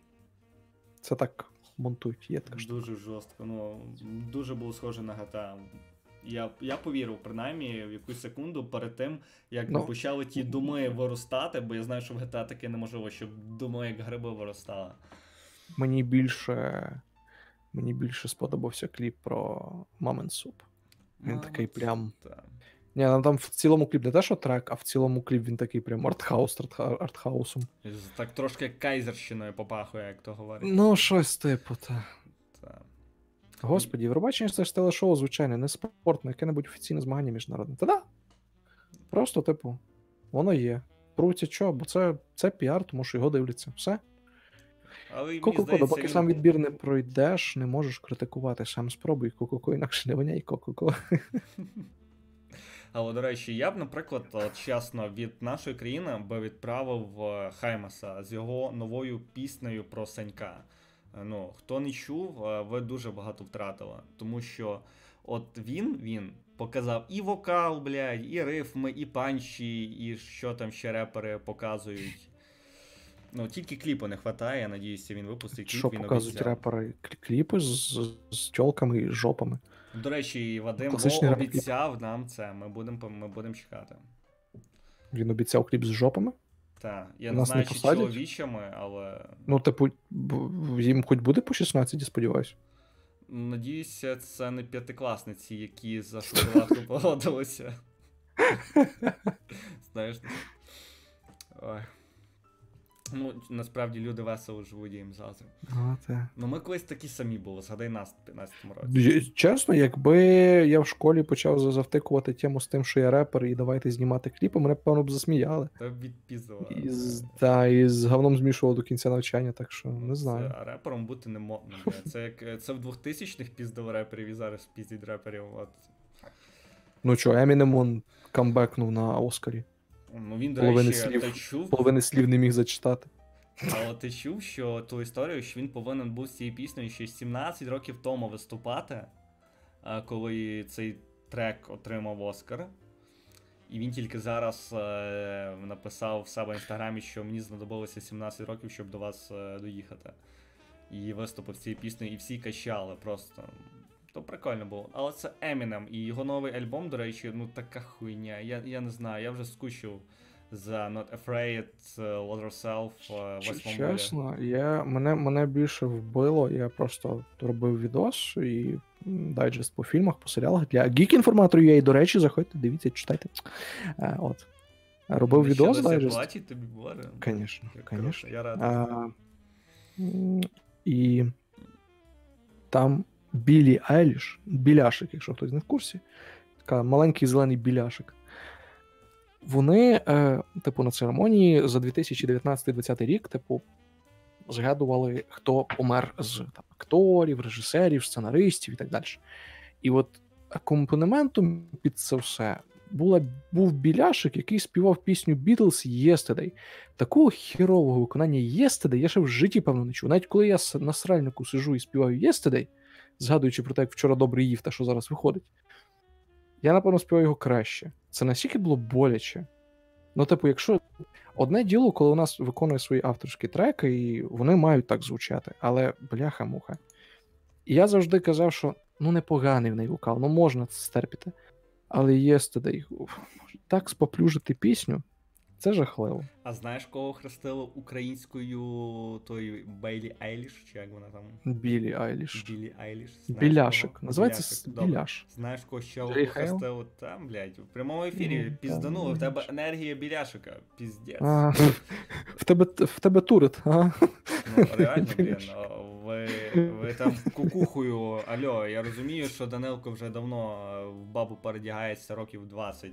Це так монтують, є така Дуже жорстко. Ну, дуже було схоже на GTA. Я я повірив, принаймні, в якусь секунду перед тим, як no. Ну. почали ті думи виростати, бо я знаю, що в GTA таке неможливо, щоб думи як гриби виростали. Мені більше мені більше сподобався кліп про Мамин суп. Він такий прям. Та. Ні, ну там в цілому кліп не те, що трек, а в цілому кліп він такий прям артхаус артхаусом. Так трошки кайзерщиною попахує, як то говорить. Ну, щось типу, та. Господі, Євробачення це ж телешоу, звичайно, не спорт, не яке-небудь офіційне змагання міжнародне. Та да. Просто, типу, воно є. Пруться що, бо це це піар, тому що його дивляться. Все. Ко-ко-ко, доки сам відбір не пройдеш, не можеш критикувати. Сам спробуй ко-ко-ко, інакше не воняй ко-ко-ко. Але, до речі, я б, наприклад, чесно, від нашої країни би відправив е, Хаймаса з його новою піснею про Санька. Ну, Хто не чув, е, ви дуже багато втратили. Тому що от він він показав і вокал, блядь, і рифми, і панчі, і що там ще репери показують. Ну, тільки кліпу не вистачає, я надіюся, він випустить кліп, Що він показують обіцяв. репери? Клі- Кліпи з, з, з тьолками і жопами. До речі, Вадим Класичний реп-кліп. обіцяв нам це. Ми будемо ми будемо чекати. Він обіцяв кліп з жопами. Так, я Нас не не знаю, чи чоловічими, але Ну, типу, їм хоч буде по 16, сподіваюсь. надіюся, це не п'ятикласниці, які за шоколадку погодилися. Знаєш. Ой. Ну, насправді люди весело живуть, я їм заздрю. Ну, ми колись такі самі були, згадай нас в 15-му році. Чесно, якби я в школі почав завтикувати тему з тим, що я репер, і давайте знімати кліпи, мене певно б засміяли. Та відпіздила. І та, і з говном змішували до кінця навчання, так що не знаю. Це, а репером бути не модно. Це як це в 2000-х піздили реперів і зараз піздять реперів. От. Ну що, Емінем он камбекнув на Оскарі. Ну він, до Половини речі, слів. чув, Половини слів не міг зачитати. але ти чув, що ту історію, що він повинен був з цією піснею ще 17 років тому виступати, коли цей трек отримав Оскар. І він тільки зараз е, написав в себе в інстаграмі, що мені знадобилося 17 років, щоб до вас е, доїхати. І виступив з цією піснею, і всі качали просто. То прикольно було. Але це Eminem, і його новий альбом, до речі, ну така хуйня. Я, я не знаю, я вже скучив за Not Afraid, е, Love Yourself, е, восьмому волі. Чесно, я, мене, мене більше вбило, я просто робив відос і дайджест по фільмах, по серіалах. Для гік-інформаторів є і, до речі, заходьте, дивіться, читайте. Е, от. Робив ще відос дайджест. платять тобі, Як круто, конечно. Я радий. А, і там Білі Айліш, біляшик, якщо хтось не в курсі, така маленький зелений біляшик. Вони, е, типу, на церемонії за 2019-2020 рік, типу, згадували, хто помер з там, акторів, режисерів, сценаристів і так далі. І от акомпанементом під це все була, був біляшик, який співав пісню Beatles Yesterday. Такого хірового виконання Yesterday я ще в житті, певно, не чув. Навіть коли я на сральнику сижу і співаю Yesterday, згадуючи про те, як вчора добре їв та що зараз виходить, я, напевно, співаю його краще. Це настільки було боляче. Ну, типу, якщо одне діло, коли у нас виконує свої авторські треки, і вони мають так звучати, але бляха-муха. І я завжди казав, що ну непоганий в неї вокал, ну можна це стерпіти. Але уф, так споплюжити пісню, це жахливо. А знаєш, кого хрестили українською той Бейлі Айліш, чи як вона там? Білі Айліш. Білі Айліш. Знаєш Біляшик. кого? Називається Біляшик, біляш. Знаєш, кого ще Хейл? там, блядь, в прямому ефірі Ну, пізданули, в тебе енергія біляшика. Піздець. А, в тебе в тебе турит, а? Ну, реально, блін, ви, ви там кукухою, альо, я розумію, що Данилко вже давно в бабу передягається років 20.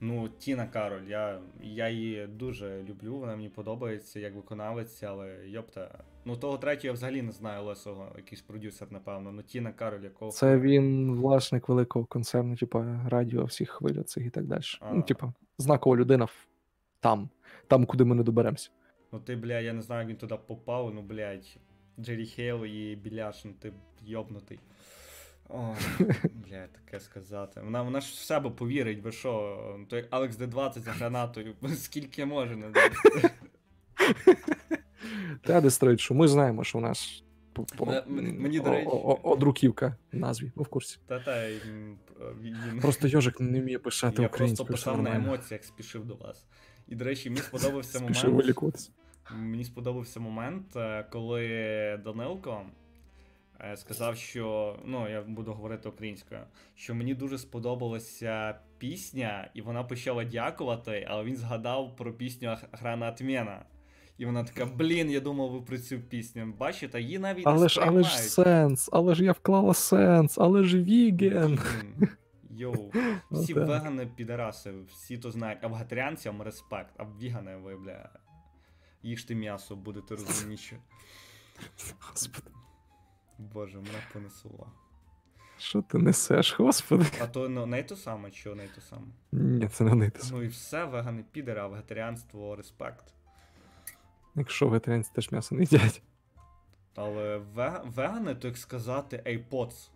Ну, Тіна Кароль, я, я її дуже люблю, вона мені подобається як виконавець, але йопта. Ну, того третього я взагалі не знаю лесого, якийсь продюсер, напевно. Ну, Тіна Кароль, якого. Це він власник великого концерну, типа радіо всіх хвиль цих і так далі. А. Ну, типа, знакова людина там, там, куди ми не доберемося. Ну ти, бля, я не знаю, як він туди попав, ну, блядь, Джері Хейл і Біляш, ну ти йобнутий. Ой, бля, таке сказати. Вона, вона ж в себе повірить, ви що, то як Алекс Д20 за гранатою, скільки може не дати. Та дестройт, що ми знаємо, що у нас м- мені, до речі- одруківка назві, ви в курсі. Та та м. Просто йожик не вміє писати Я просто писав на емоціях, спішив до вас. І, до речі, мені сподобався момент. Мені сподобався момент, е, коли Данилко е, сказав, що ну я буду говорити українською, що мені дуже сподобалася пісня, і вона почала дякувати, але він згадав про пісню «Ах- Грана Отмена. І вона така: блін, я думав, ви про цю пісню. Бачите, її навіть Але не ж, але ж сенс, але ж я вклала сенс, але ж віген. Йоу, всі Отак. вегани підараси, всі то знають, а вегетаріанцям респект, а вігани ви, бля. Їжте м'ясо, будете розумніші. Господи, Боже, мене понесло. що ти несеш, господи? А то ну, не то саме, що не то саме. Ні, це не нитись. Ну і все, вегани підери, а вегетаріанство респект. Якщо вегетаріанці теж м'ясо не їдять. Але вега- вегани, то як сказати ейпоц.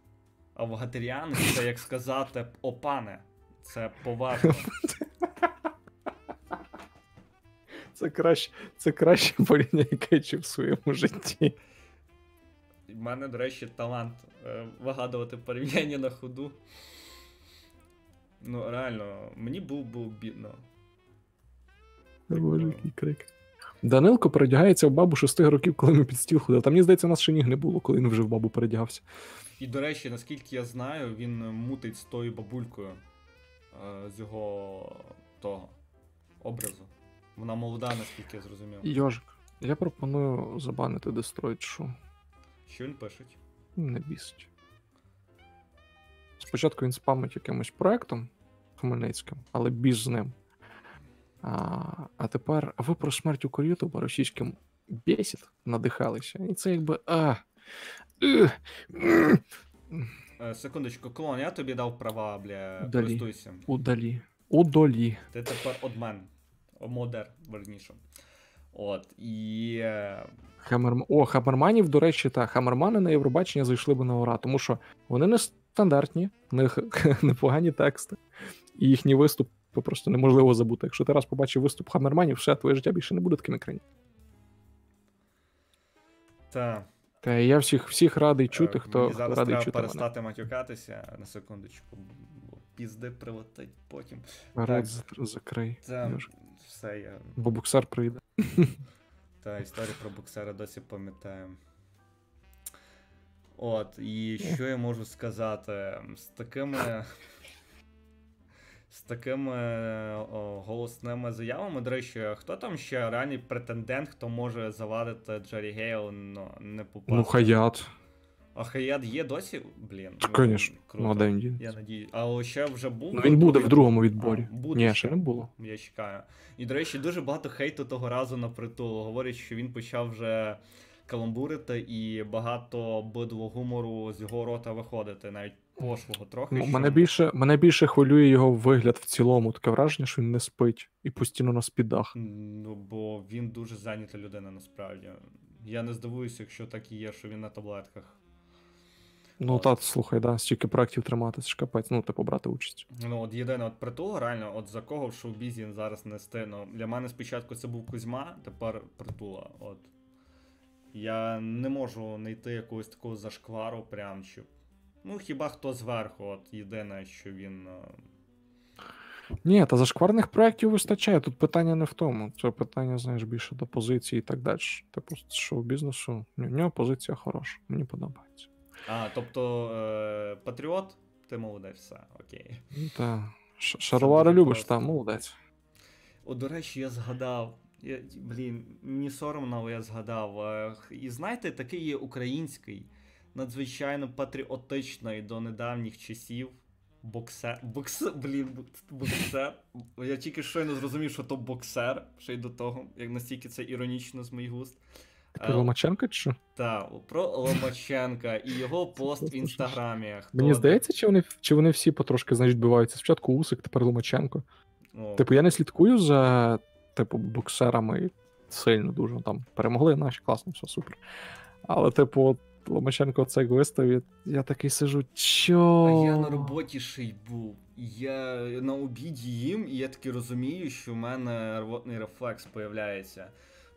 А вегетаріани це як сказати опане. Це поважно. Це краще, це краще порівняння, яке я чув в своєму житті. У мене, до речі, талант е, вигадувати порівняння на ходу. Ну, реально, мені був би обідно. Боже, який крик. Данилко передягається в бабу шести років, коли ми під стіл ходили. Там, мені здається, у нас ще ніг не було, коли він вже в бабу передягався. І, до речі, наскільки я знаю, він мутить з тою бабулькою е, з його того образу. Вона молода, наскільки я зрозумів. Йожик, я пропоную забанити Destroyed Show. Що він пишеть? Не бісить. Спочатку він спамить якимось проектом Хмельницьким, але біж з ним. А, а тепер ви про смерть у Ютуба російським бесід надихалися. І це якби. А, е, Е, секундочку, клон, я тобі дав права, бля, Далі. користуйся. удалі. Удолі. Ти тепер одмен. Модер, верніше. От, і. е, О, Хамерманів, до речі, та Хамермани на Євробачення зайшли би на ура, тому що вони не стандартні, в них непогані тексти, і їхній виступ просто неможливо забути. Якщо ти раз побачив виступ Хамерманів, все твоє життя більше не буде таким екрані. Та. Та я всіх всіх радий чути, Е, хто, Мені зараз радий треба чути мене. перестати матюкатися на секундочку, бо пізди прилетить потім. Так. закрий. Йожик. Все я. Бо буксар прийде. Та історію про боксера досі пам'ятаю. От, і що я можу сказати? З такими. З такими о, голосними заявами, до речі, хто там ще реальний претендент, хто може завадити Джері Гейл, ну, не попасти? Ну, хаят. А Хаят є досі? Блін. А де він дінеться? Я надію. А ще вже був. Ну, він буде в другому А, відборі. буде Ні, ще не було. Я чекаю. І, до речі, дуже багато хейту того разу на притул. Говорять, що він почав вже каламбурити і багато бидлого гумору з його рота виходити, навіть пошлого трохи. Ну, що- Мене більше, мене більше хвилює його вигляд в цілому. Таке враження, що він не спить і постійно на спідах. Ну, бо він дуже зайнята людина насправді. Я не здивуюся, якщо так і є, що він на таблетках. Ну, От. та, слухай, да, стільки проєктів тримати, це ж капець, ну, типу, брати участь. Ну, от єдине, от притул, реально, от за кого в шоу-бізі зараз нести. Ну, для мене спочатку це був Кузьма, тепер притула. От. Я не можу знайти якогось такого зашквару, прям щоб. Ну, хіба хто зверху, от єдине, що він. е, Ні, та зашкварних проєктів вистачає. Тут питання не в тому. Це питання, знаєш, більше до позиції і так далі. Типу, шоу бізнесу. У нього позиція хороша, мені подобається. А, тобто, е, Патріот, ти молодець, все, окей. Та. Ш- Шаровари любиш, та, молодець. О, до речі, я згадав. Я, блін, мені соромно, але я згадав. Е, І знаєте, такий є український, надзвичайно патріотичний до недавніх часів. Боксер. Боксер, блін, боксер. Я тільки щойно зрозумів, що то боксер, ще й до того, як настільки це іронічно з моїх густ. Про Ломаченка чи що? Так, про Ломаченка і його пост в інстаграмі. Хто... Мені здається, чи вони, чи вони всі потрошки, знаєш, відбиваються. Спочатку Усик, тепер Ломаченко. О, Типу, я не слідкую за, типу, боксерами сильно дуже. Там перемогли наші, класно, все супер. Але, типу, Ломаченко це як виставить, я такий сижу, чо? А я на роботі ще й був. Я на обіді їм, і я таки розумію, що в мене рвотний рефлекс появляється.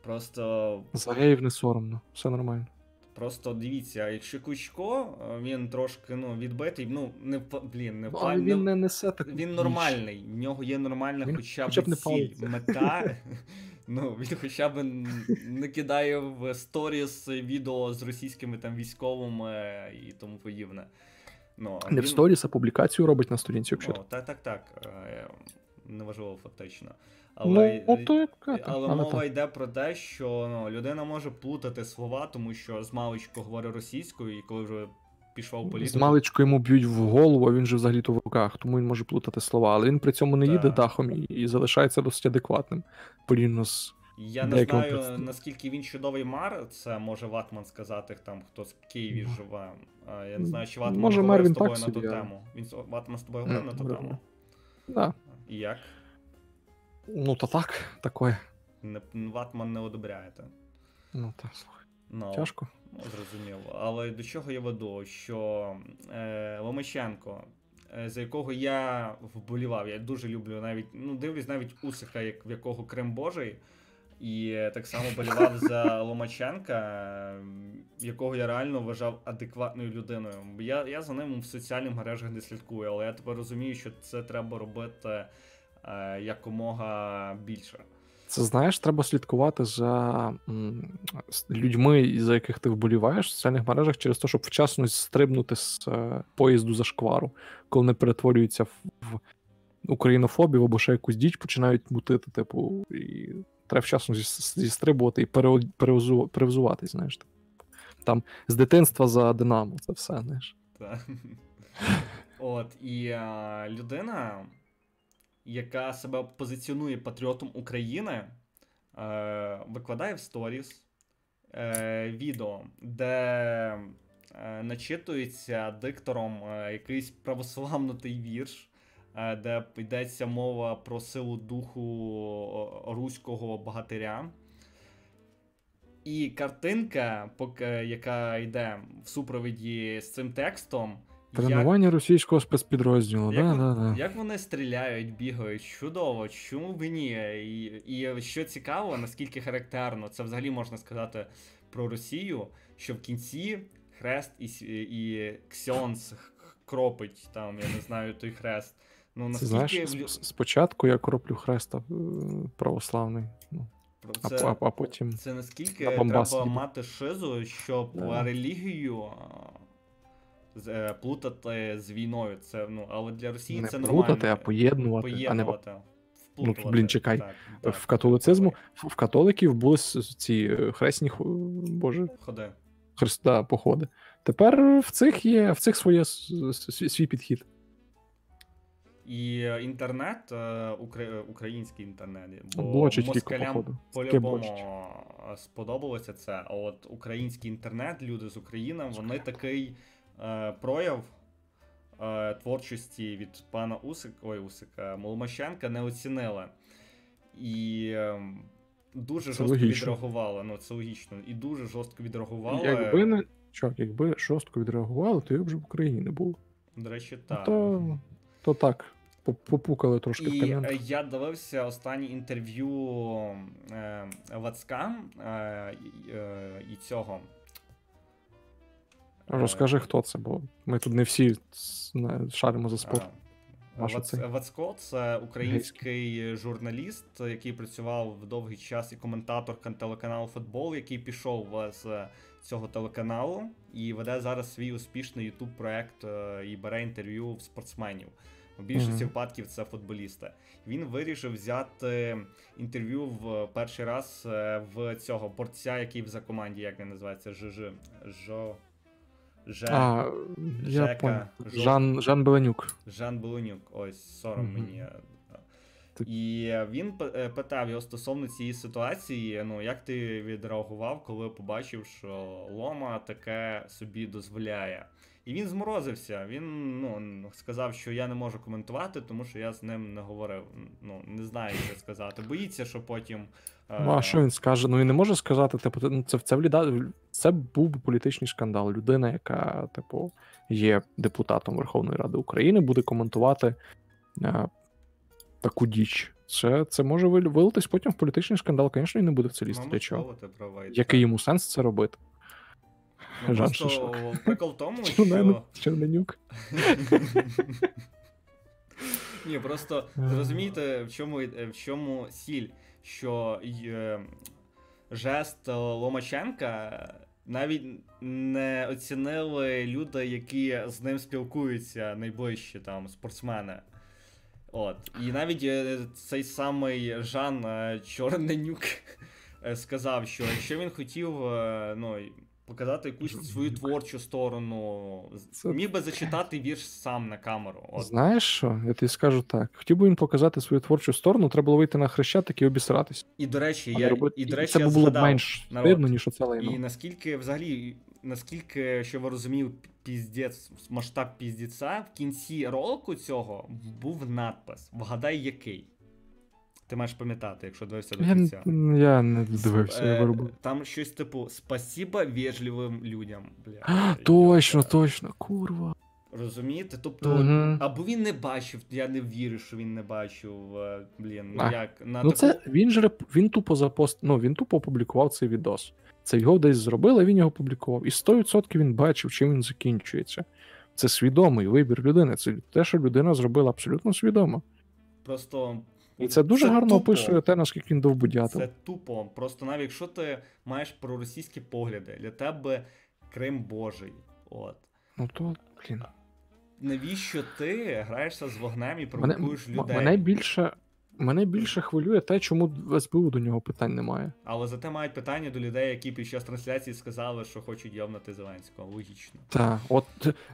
Просто. За геїв не соромно, все нормально. Просто дивіться, якщо Кучко, е, він трошки ну, відбитий, ну, не блін, не Але він не- не несе таку. він нормальний, в нього є нормальна Він хоча б хоча б не ціль, мета. Ну, він хоча б не кидає в сторіс відео з російськими там військовими і тому подібне. Ну, Не в сторіс, а публікацію робить на сторінці, якщо. О, так, так, так. Неважливо фактично. Ну, Але, от то як але мова так. йде про те, що ну, людина може плутати слова, тому що з маличку говорить російською, і коли вже пішла в З політику. маличку йому б'ють в голову, а він же взагалі то в руках, тому він може плутати слова. Але він при цьому не їде дахом і, і залишається досить адекватним. Порівняно з. Я не знаю, представ- наскільки він чудовий мар, це може Ватман сказати, там хто з Києві Ну. живе. Я не знаю, чи Ватман Може, говорив з тобою так на ту тему. Він з- Ватман з тобою говорив на ту тему. Да. І як? Ну, то так, таке. Не, Ватман не одобряєте. Ну, так, слухай. Ну, Тяжко. Ну, зрозуміло. Але до чого я веду? Що е, Ломаченко, е, за якого я вболівав, я дуже люблю навіть, ну, дивлюсь навіть Усика, як, в якого Крем Божий. І так само болівав за Ломаченка, якого я реально вважав адекватною людиною. Я я за ним в соціальних мережах не слідкую, але я тепер розумію, що це треба робити е, якомога більше. Це знаєш, треба слідкувати за людьми, за яких ти вболіваєш в соціальних мережах, через те, щоб вчасно стрибнути з е, поїзду за шквару, коли не перетворюються в українофобів або ще якусь діч починають мутити, типу, і треба вчасно зістрибувати і перевзу, перевзуватись, знаєш. Там з дитинства за Динамо, це все, знаєш. Так. От, і а, людина яка себе позиціонує патріотом України, е, викладає в сторіс е, відео, де е, начитується диктором е, якийсь православнутий вірш, де йдеться мова про силу духу руського богатиря. І картинка, яка йде в супровіді з цим текстом. Тренування як... російського спецпідрозділу. Як, да, да, да. як вони стріляють, бігають, чудово, чому б ні? І, і що цікаво, наскільки характерно, це взагалі можна сказати про Росію, що в кінці хрест і і Ксьонс кропить там, я не знаю, той хрест. Ну, наскільки... Знаєш, Спочатку я кроплю хреста е, православний. Ну. Це, а, а потім це наскільки треба мати шизу, щоб да. релігію Е, плутати з війною. Це ну, але для Росії не це плутати, нормально. а поєднувати. поєднувати. А не... Ну, блін, чекай. Так, так, в католицизму в католиків були ці е, хресні боже. Ходи. Христа походи. Тепер в цих є в цих своє свій підхід. І інтернет, е, український інтернет, бо москалям по-любому сподобалося це. А от український інтернет, люди з України, вони такий Е, прояв е, творчості від пана Усика, ой, Усика Моломощенка не оцінили. І ем, дуже це жорстко логічно. відреагували. Ну, це логічно. І дуже жорстко відреагували. Якби не чак, якби жорстко відреагували, то я б вже в Україні не був. До речі, ну, так. То, то так. Попукали трошки і в коментах. Я дивився останнє інтерв'ю е, Вацка е, е, і цього Розкажи, хто це, бо ми тут не всі шаримо за спорт. Вацко це український журналіст, який працював в довгий час і коментатор телеканалу Футбол, який пішов з цього телеканалу і веде зараз свій успішний ютуб проект е, і бере інтерв'ю в спортсменів. У більшості mm-hmm. випадків це футболісти. Він вирішив взяти інтерв'ю в перший раз е, в цього борця, який в за команді, як він називається, ЖЖ. Жо. Жан, а, Жека, Жан Жан Беленюк. Жан Беленюк, ось сором mm мені. І він е, питав його стосовно цієї ситуації: ну як ти відреагував, коли побачив, що Лома таке собі дозволяє. І він зморозився. Він ну, сказав, що я не можу коментувати, тому що я з ним не говорив. Ну, не знаю, що сказати. Боїться, що потім. Ну, а що він скаже? Ну він не може сказати, типу, ну, це це, це, це був би політичний скандал. Людина, яка, типу, є депутатом Верховної Ради України, буде коментувати а, таку діч. Це це може вилитись потім в політичний скандал. Звісно, він не буде в це лізти. Для чого? Який йому сенс це робити? Ну, Жан просто прикол в тому, що... Черненюк. Ні, просто зрозумійте, в чому в чому сіль, що е, жест Ломаченка навіть не оцінили люди, які з ним спілкуються найближчі там спортсмени. От. І навіть е, цей самий Жан е, Чорненюк сказав, що якщо він хотів ну, показати якусь свою творчу сторону. Це... Міг би зачитати вірш сам на камеру. От. Знаєш що? Я тобі скажу так. Хотів би він показати свою творчу сторону, треба було вийти на хрещатик і обісратись. І до речі, я робити... і, до речі, це я було згадав, менш видно, ніж оце лайно. І наскільки взагалі, наскільки, що ви розуміли, піздець, масштаб піздіця, в кінці ролику цього був надпис. Вгадай, який. Ти маєш пам'ятати, якщо дивився до кінця. Я, я не дивився, я виробив. Там щось типу Спасіба вежливим людям. Бля. Точно, точно, курва. Розумієте? Тобто, Мгм. або він не бачив, я не вірю, що він не бачив. е, Блін, ну як на Ну, таку... це він же він тупо запост. Ну він тупо опублікував цей відос. Це його десь зробили, він його опублікував. І 100% він бачив, чим він закінчується. Це свідомий вибір людини. Це те, що людина зробила абсолютно свідомо. Просто І це дуже гарно тупо. описує те, наскільки він довбудятив. Це тупо. Просто навіть якщо ти маєш проросійські погляди, для тебе Крим Божий. От. Ну то, блін. Навіщо ти граєшся з вогнем і провокуєш мене, людей? мене більше. Мене більше хвилює те, чому СБУ до нього питань немає. Але зате мають питання до людей, які під час трансляції сказали, що хочуть йовнати Зеленського. Логічно. Так, от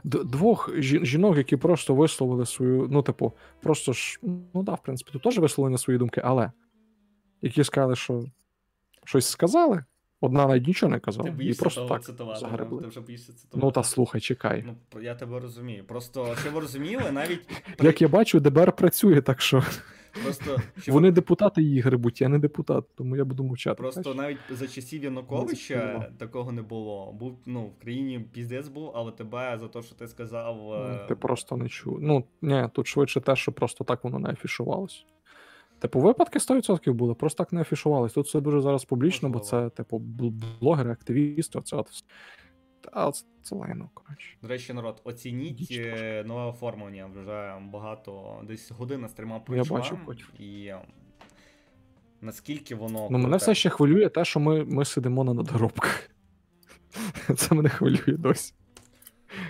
двох жі- жінок, які просто висловили свою, ну, типу, просто ж, ну да, в принципі, тут теж висловлення свої думки, але які сказали, що щось сказали, одна навіть нічого не казала. Ти боїшся просто того так цитувати, загребли. ти вже боїшся цитувати. Ну та слухай, чекай. Ну, я тебе розумію. Просто щоб ви розуміли, навіть Як я бачу, ДБР працює, так що просто щоб вони депутати її гребуть, я не депутат, тому я буду мовчати. Просто знаєш. навіть за часів Ну, Януковича такого не було. Був ну в країні піздець був, але тебе за те, що ти сказав. е, Ти просто не чув. Ну, ні, тут швидше те, що просто так воно не афішувалось. Типу, випадки 100% були, просто так не афішувалось. Тут все дуже зараз публічно, бо це, типу, бл- блогери, активісти, оце от. Та це, це лайно, коротше. До речі, народ, оцініть е, нове оформлення. Вже багато, десь година стріма пройшла. бачу, потім. І е, наскільки воно. Ну, мене круте. все ще хвилює те, що ми, ми сидимо на надгробках. Це мене хвилює досі.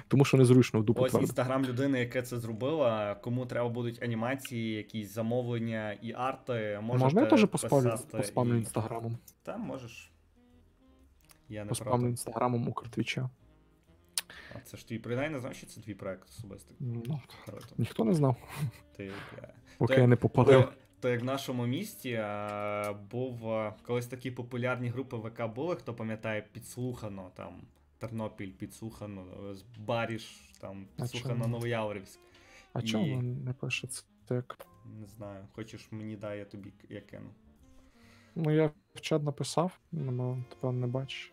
Тому що незручно в дупу Ось твердо. інстаграм людини, яка це зробила. Кому треба будуть анімації, якісь замовлення і арти, можете Можна я теж поспамлю, писати поспамлю і- інстаграмом? Та можеш. Я не Поспамлю інстаграмом у Картвіча. А це ж твій принаймні знаєш, що це твій проект особистий. Ну, Круто. ніхто не знав, Ти, поки я не попалив. То, то як в нашому місті е, був е, колись такі популярні групи ВК були, хто пам'ятає, підслухано там Тернопіль, підслухано, Баріш, там підслухано? Новояворівськ. А і- чому не пише це як? Не знаю, хочеш мені дай, я тобі я кину. Ну, я в чат написав, але тепер не бачиш.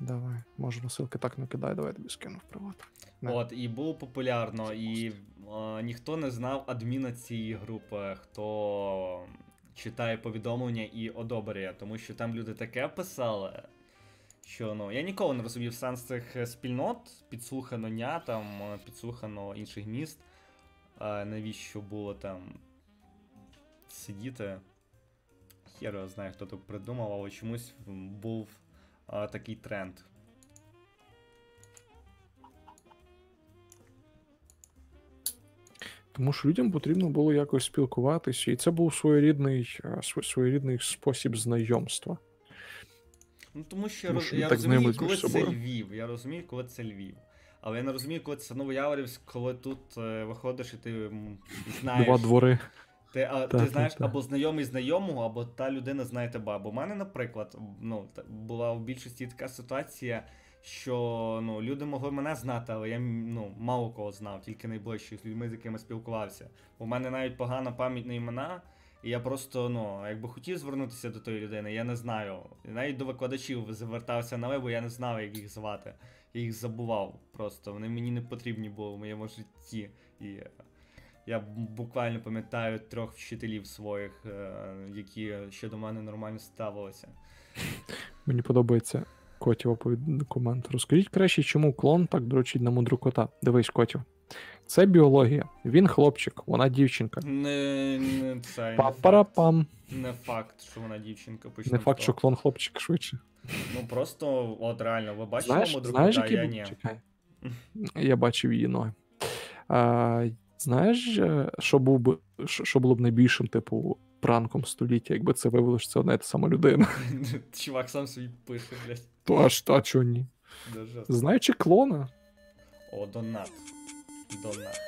Давай, може, розсилки так не кидай, давай я тобі скину в приват. Не. От, і було популярно, і е, ніхто не знав адміна цієї групи, хто читає повідомлення і одобрює, тому що там люди таке писали. Що ну я ніколи не розумів сенс цих е, спільнот, підслухано ня, там е, підслухано інших міст. А навіщо було там сидіти? Хер його знає, хто так придумав, але чомусь був а, такий тренд. Тому що людям потрібно було якось спілкуватися, і це був своєрідний, е, своєрідний спосіб знайомства. Ну тому що Тому що я розумію, коли це собою. Львів. Я розумію, коли це Львів. Але я не розумію, коли це Новояворівськ, коли тут е, виходиш і ти знаєш. Два двори. Ти, а, ти знаєш так, так. або знайомий знайомого, або та людина знає тебе. Бо в мене, наприклад, ну, була в більшості така ситуація, що ну, люди могли мене знати, але я ну, мало кого знав, тільки найближчих з людьми, з якими спілкувався. В мене навіть погана пам'ять на імена. І я просто, ну, якби хотів звернутися до тої людини, я не знаю. Навіть до викладачів звертався на ви, бо я не знав, як їх звати. Я їх забував просто. Вони мені не потрібні були в моєму житті. І я буквально пам'ятаю трьох вчителів своїх, е, які ще до мене нормально ставилися. Мені подобається Котів оповід- комент. Розкажіть краще, чому клон так дрочить на мудру кота. Дивись, Котів. Це біологія. Він хлопчик, вона дівчинка. Не, не це Па-пара-пам. не факт, що вона дівчинка почне. Не факт, з що клон хлопчик швидше. Ну просто, от реально, ви бачите Знаєш, мудру знаєш, кота, я ні. Чекай. Я бачив її ноги. А, знаєш, е, що, був би, що, було б найбільшим, типу, пранком століття, якби це виявилося, що це одна і та сама людина. Чувак сам собі пише, блядь. То аж та чого ні. Знаючи клона, О, донат. Донат.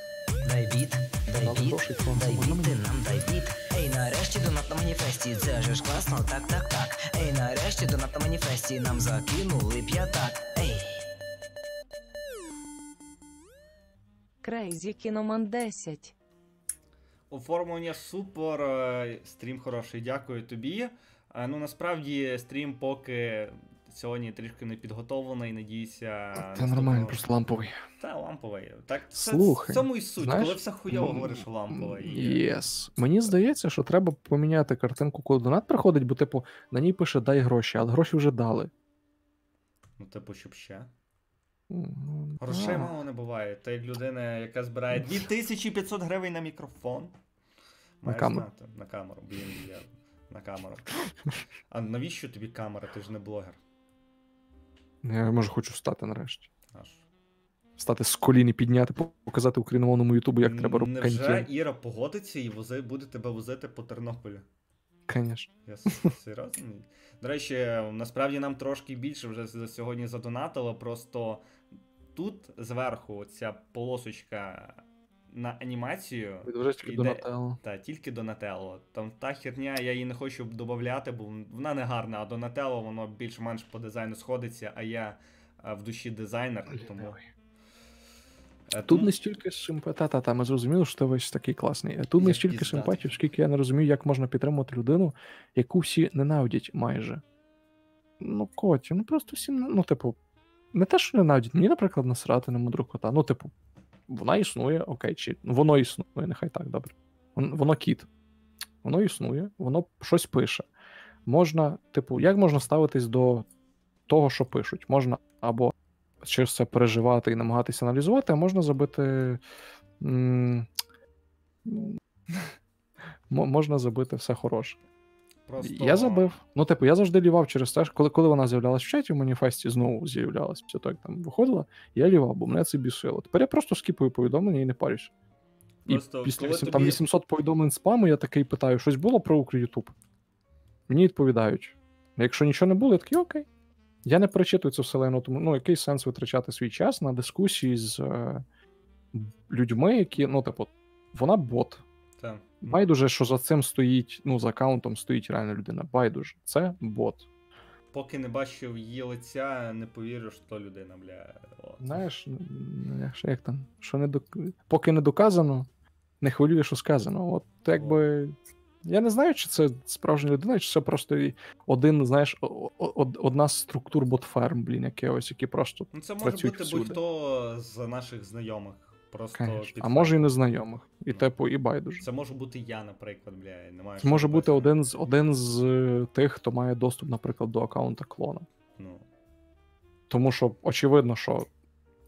Дай біт, дай нам біт, грошей клон. дай біт, ти нам дай біт. Ей, нарешті донат на маніфесті, це же ж класно, так, так, так. Ей, нарешті донат на маніфесті, нам закинули п'ятак. Ей. Крейзі Кіноман 10. Оформлення супер, е, стрім хороший, дякую тобі. Е, Ну насправді стрім поки сьогодні трішки не підготовлений, надіюся. Це нормально, просто ламповий. Та ламповий. Так, це Слухай, в цьому і суть, знаєш, коли все хуйово м, говориш ламповий. Yes. Мені здається, що треба поміняти картинку, коли донат приходить, бо, типу, на ній пише дай гроші, але гроші вже дали. Ну, типу, щоб ще. М, Грошей а. мало не буває. Ти як людина, яка збирає 2500 гривень на мікрофон. Маєш камеру. знати. На камеру, блін, я на камеру. А навіщо тобі камера? Ти ж не блогер. Я може хочу встати нарешті. Аж. Встати з колін і підняти, показати україномовному ютубу, як треба робити Невже контент. Іра погодиться і вози, буде тебе возити по Тернополю? Звісно. Я серйозно? До речі, насправді нам трошки більше вже за сьогодні задонатило, просто тут зверху ця полосочка на анімацію. Тільки Іде- Донателло. Та, тільки Донателло. Там та херня, я її не хочу додати, бо вона не гарна, а Донателло воно більш-менш по дизайну сходиться, а я в душі дизайнер, тому. Е, Тут тому- не стільки симпатії, та, та, та, ми зрозуміли, що ти весь такий класний. Е, Тут не стільки симпатії, скільки я не розумію, як можна підтримувати людину, яку всі ненавидять майже. Ну, коті, ну просто всі, ну, типу, не те, що ненавидять, мені, наприклад, насрати на мудру кота. Ну, типу, вона існує, окей, чи ну, воно існує, нехай так, добре. Воно кіт. Воно існує, воно щось пише. Можна, типу, як можна ставитись до того, що пишуть? Можна або через це переживати і намагатися аналізувати, а можна забити. м, Можна забити все хороше. Просто... Я забив. Ну, типу, я завжди лівав через те, що коли, коли вона з'являлась в чаті, в маніфесті знову з'являлась після того, як там виходила, я лівав, бо мене це бісило. Тепер я просто скіпую повідомлення і не парюсь. І після коли вісім- тобі- там 800 повідомлень спаму, я такий питаю: щось було про Укрютуб? Мені відповідають. Якщо нічого не було, я такий окей. Я не перечитую це вселено, тому ну, який сенс витрачати свій час на дискусії з е, людьми, які, ну, типу, вона бот. Та. Байдуже, що за цим стоїть, ну, за аккаунтом стоїть реальна людина. Байдуже. Це бот. Поки не бачив її лиця, не повірю, що то людина, бля. От. Знаєш, н- н- як, що- як там, що не док... поки не доказано, не хвилює, що сказано. От якби. Я не знаю, чи це справжня людина, чи це просто один, знаєш, одна з структур ботферм, блін, якихось, які просто. Ну, це може працюють бути всюди. будь-хто з наших знайомих. Просто Конечно. під А може і незнайомих. І Ну. типу, і байдуже. Це може бути я, наприклад, бля, не маю. Це може бути один з один з е, тих, хто має доступ, наприклад, до аккаунта клона. Ну, Тому що очевидно, що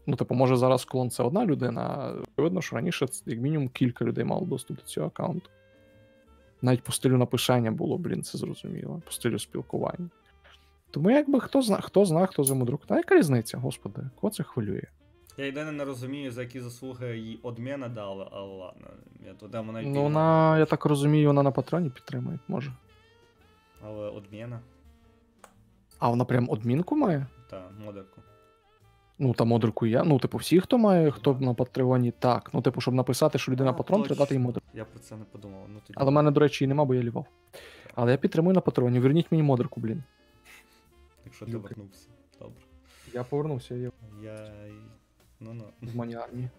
ну, типу, може зараз клон це одна людина, а очевидно, що раніше як мінімум кілька людей мало доступ до цього аккаунту. Навіть по стилю написання було, блін, це зрозуміло, по стилю спілкування. Тому якби хто зна, хто зна, хто за мудрук. Та яка різниця, господи, кого це хвилює? Я єдине не розумію, за які заслуги їй одміна дали, але ладно. Я туди вона Ну, вона, я так розумію, вона на патроні підтримує, може. Але одміна, А вона прям адмінку має? та, модерку. Ну, там модерку я. Ну, типу, всі, хто має, хто на патреоні, так. Ну, типу, щоб написати, що людина А, патрон, треба дати їй точно. модер. Я про це не подумав. Ну, тоді... Але в мене, до речі, і нема, бо я лівав. Але я підтримую на патроні. Верніть мені модерку, блін. Якщо ти вернувся. Добре. Я повернувся, я Я. Ну ну. в мані армії.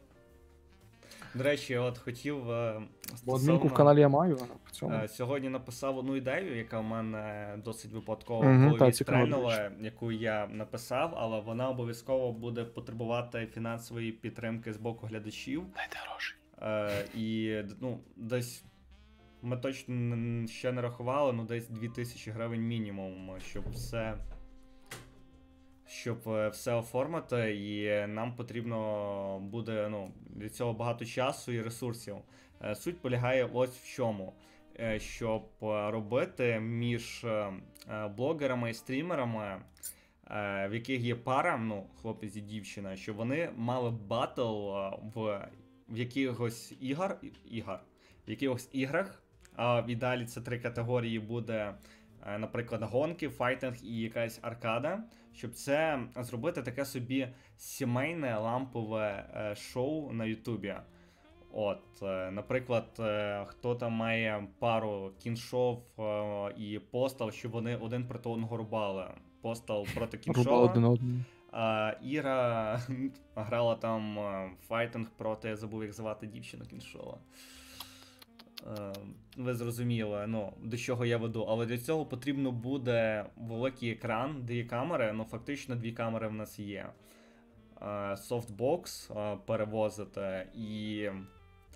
До речі, от хотів. е, Бо адмінку в каналі я маю, в цьому. Е, Сьогодні написав одну ідею, яка в мене досить випадково до стрельнула, яку я написав, але вона обов'язково буде потребувати фінансової підтримки з боку глядачів. Дайте гроші. Е, і ну, десь ми точно ще не рахували, ну десь 2000 гривень мінімум, щоб все. Щоб е, все оформити, і нам потрібно буде ну, для цього багато часу і ресурсів. Е, Суть полягає ось в чому. Е, Щоб робити між блогерами і стрімерами, в яких є пара, ну, хлопець і дівчина, щоб вони мали батл в, в якихось ігор, ігор, в якихось іграх. А в ідеалі це три категорії буде, наприклад, гонки, файтинг і якась аркада. Щоб це зробити таке собі сімейне лампове е, шоу на Ютубі. От, е, наприклад, е, хто там має пару кіншов і постал, щоб вони один проти одного рубали. Постал проти кіншова. Іра грала там файтинг проти, забув, як звати дівчину кіншова. Е, ви зрозуміли, ну, до чого я веду. Але для цього потрібно буде великий екран, є камери. Ну, фактично, дві камери в нас є. Е, Софтбокс е, перевозити і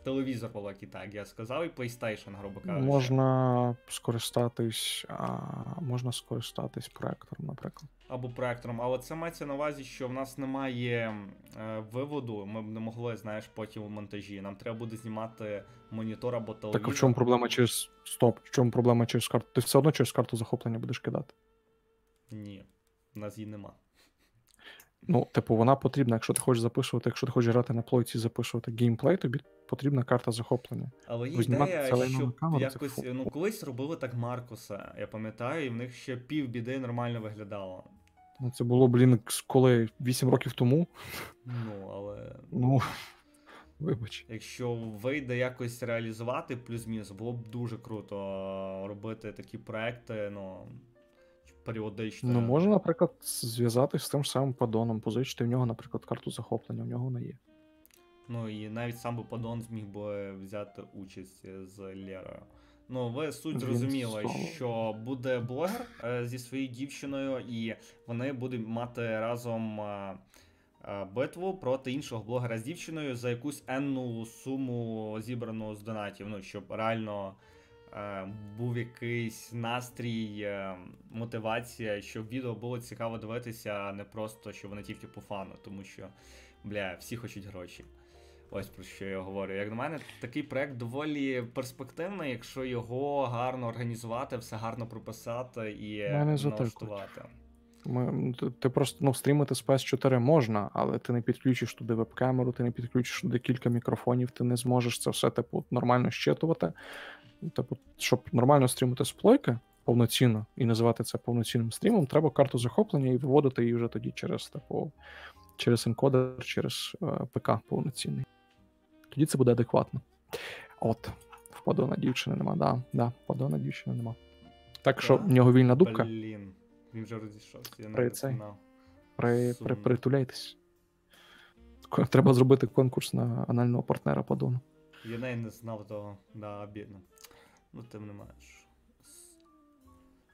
телевізор великий, так я сказав, і PlayStation, грубо кажучи. Можна скористатись, а, можна скористатись проектором, наприклад. Або проектором, але це мається на увазі, що в нас немає е, виводу, ми б не могли, знаєш, потім у монтажі. Нам треба буде знімати монітор або телевізор. Так а в чому проблема через. Стоп, в чому проблема через карту? Ти все одно через карту захоплення будеш кидати. Ні, в нас її нема. Ну, типу, вона потрібна, якщо ти хочеш записувати, якщо ти хочеш грати на плойці і записувати геймплей, тобі потрібна карта захоплення. Але є ідея, щоб камеру, якось, ну колись робили так Маркуса, я пам'ятаю, і в них ще пів біди нормально виглядало. Ну, це було, блін, коли 8 років тому. Ну, але Ну, вибач. якщо вийде якось реалізувати плюс-мінус, було б дуже круто робити такі проекти, ну, періодично. Ну, можна, наприклад, зв'язатись з тим ж самим падоном, позичити в нього, наприклад, карту захоплення, в нього вона є. Ну і навіть сам би Падон зміг би взяти участь з Лерою. Ну, ви суть зрозуміли, що буде блогер е, зі своєю дівчиною, і вони будуть мати разом е, е, битву проти іншого блогера з дівчиною за якусь енну суму зібрану з донатів. Ну, щоб реально був якийсь настрій, мотивація, щоб відео було цікаво дивитися, а не просто, що вони тільки по фану, тому що, бля, всі хочуть гроші. Ось про що я говорю. Як на мене, такий проект доволі перспективний, якщо його гарно організувати, все гарно прописати і налаштувати. Ми, ти, ти просто ну, стрімити з PS4 можна, але ти не підключиш туди веб-камеру, ти не підключиш туди кілька мікрофонів, ти не зможеш це все типу нормально щитувати. Типу, щоб нормально стрімити з плойки повноцінно і називати це повноцінним стрімом, треба карту захоплення і виводити її вже тоді через типу, через енкодер, через е, ПК повноцінний. Тоді це буде адекватно. От, впадона дівчини нема, да, да, впадона дівчини нема. Так що в нього вільна дубка. Блін, він вже розійшовся, я При цей. знав. При, при, притуляйтесь. Треба зробити конкурс на анального партнера по дону. Я навіть не знав того, да, бідно. Ну, тим не менш.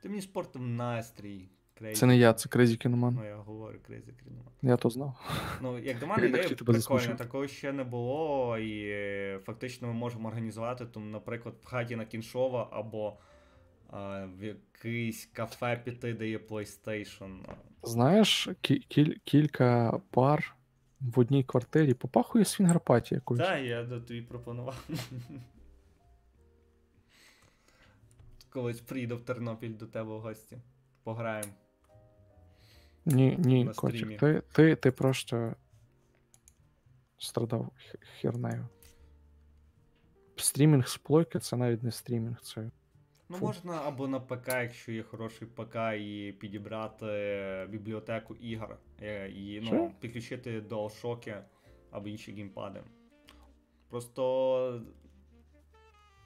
Ти мені спортив настрій. Crazy. Це не я, це Crazy Kinoman. Ну, я говорю Crazy Kinoman. Я то знав. Ну, як до мене, ідея прикольна, такого ще не було, і е, фактично ми можемо організувати, там, наприклад, в хаті на Кіншова або а, в якийсь кафе піти, де є PlayStation. Знаєш, кі- кіль- кілька пар в одній квартирі попахує свінгерпаті якоюсь. Так, я до тобі пропонував. Колись приїду в Тернопіль до тебе в гості. Пограємо. Ні, ні, котик, ти, ти, ти просто страдав хернею. Стрімінг з плойки це навіть не стрімінг, це. Ну, Фу. можна або на ПК, якщо є хороший ПК, і підібрати бібліотеку ігор, е, і ну, Що? підключити DualShock або інші геймпади. Просто.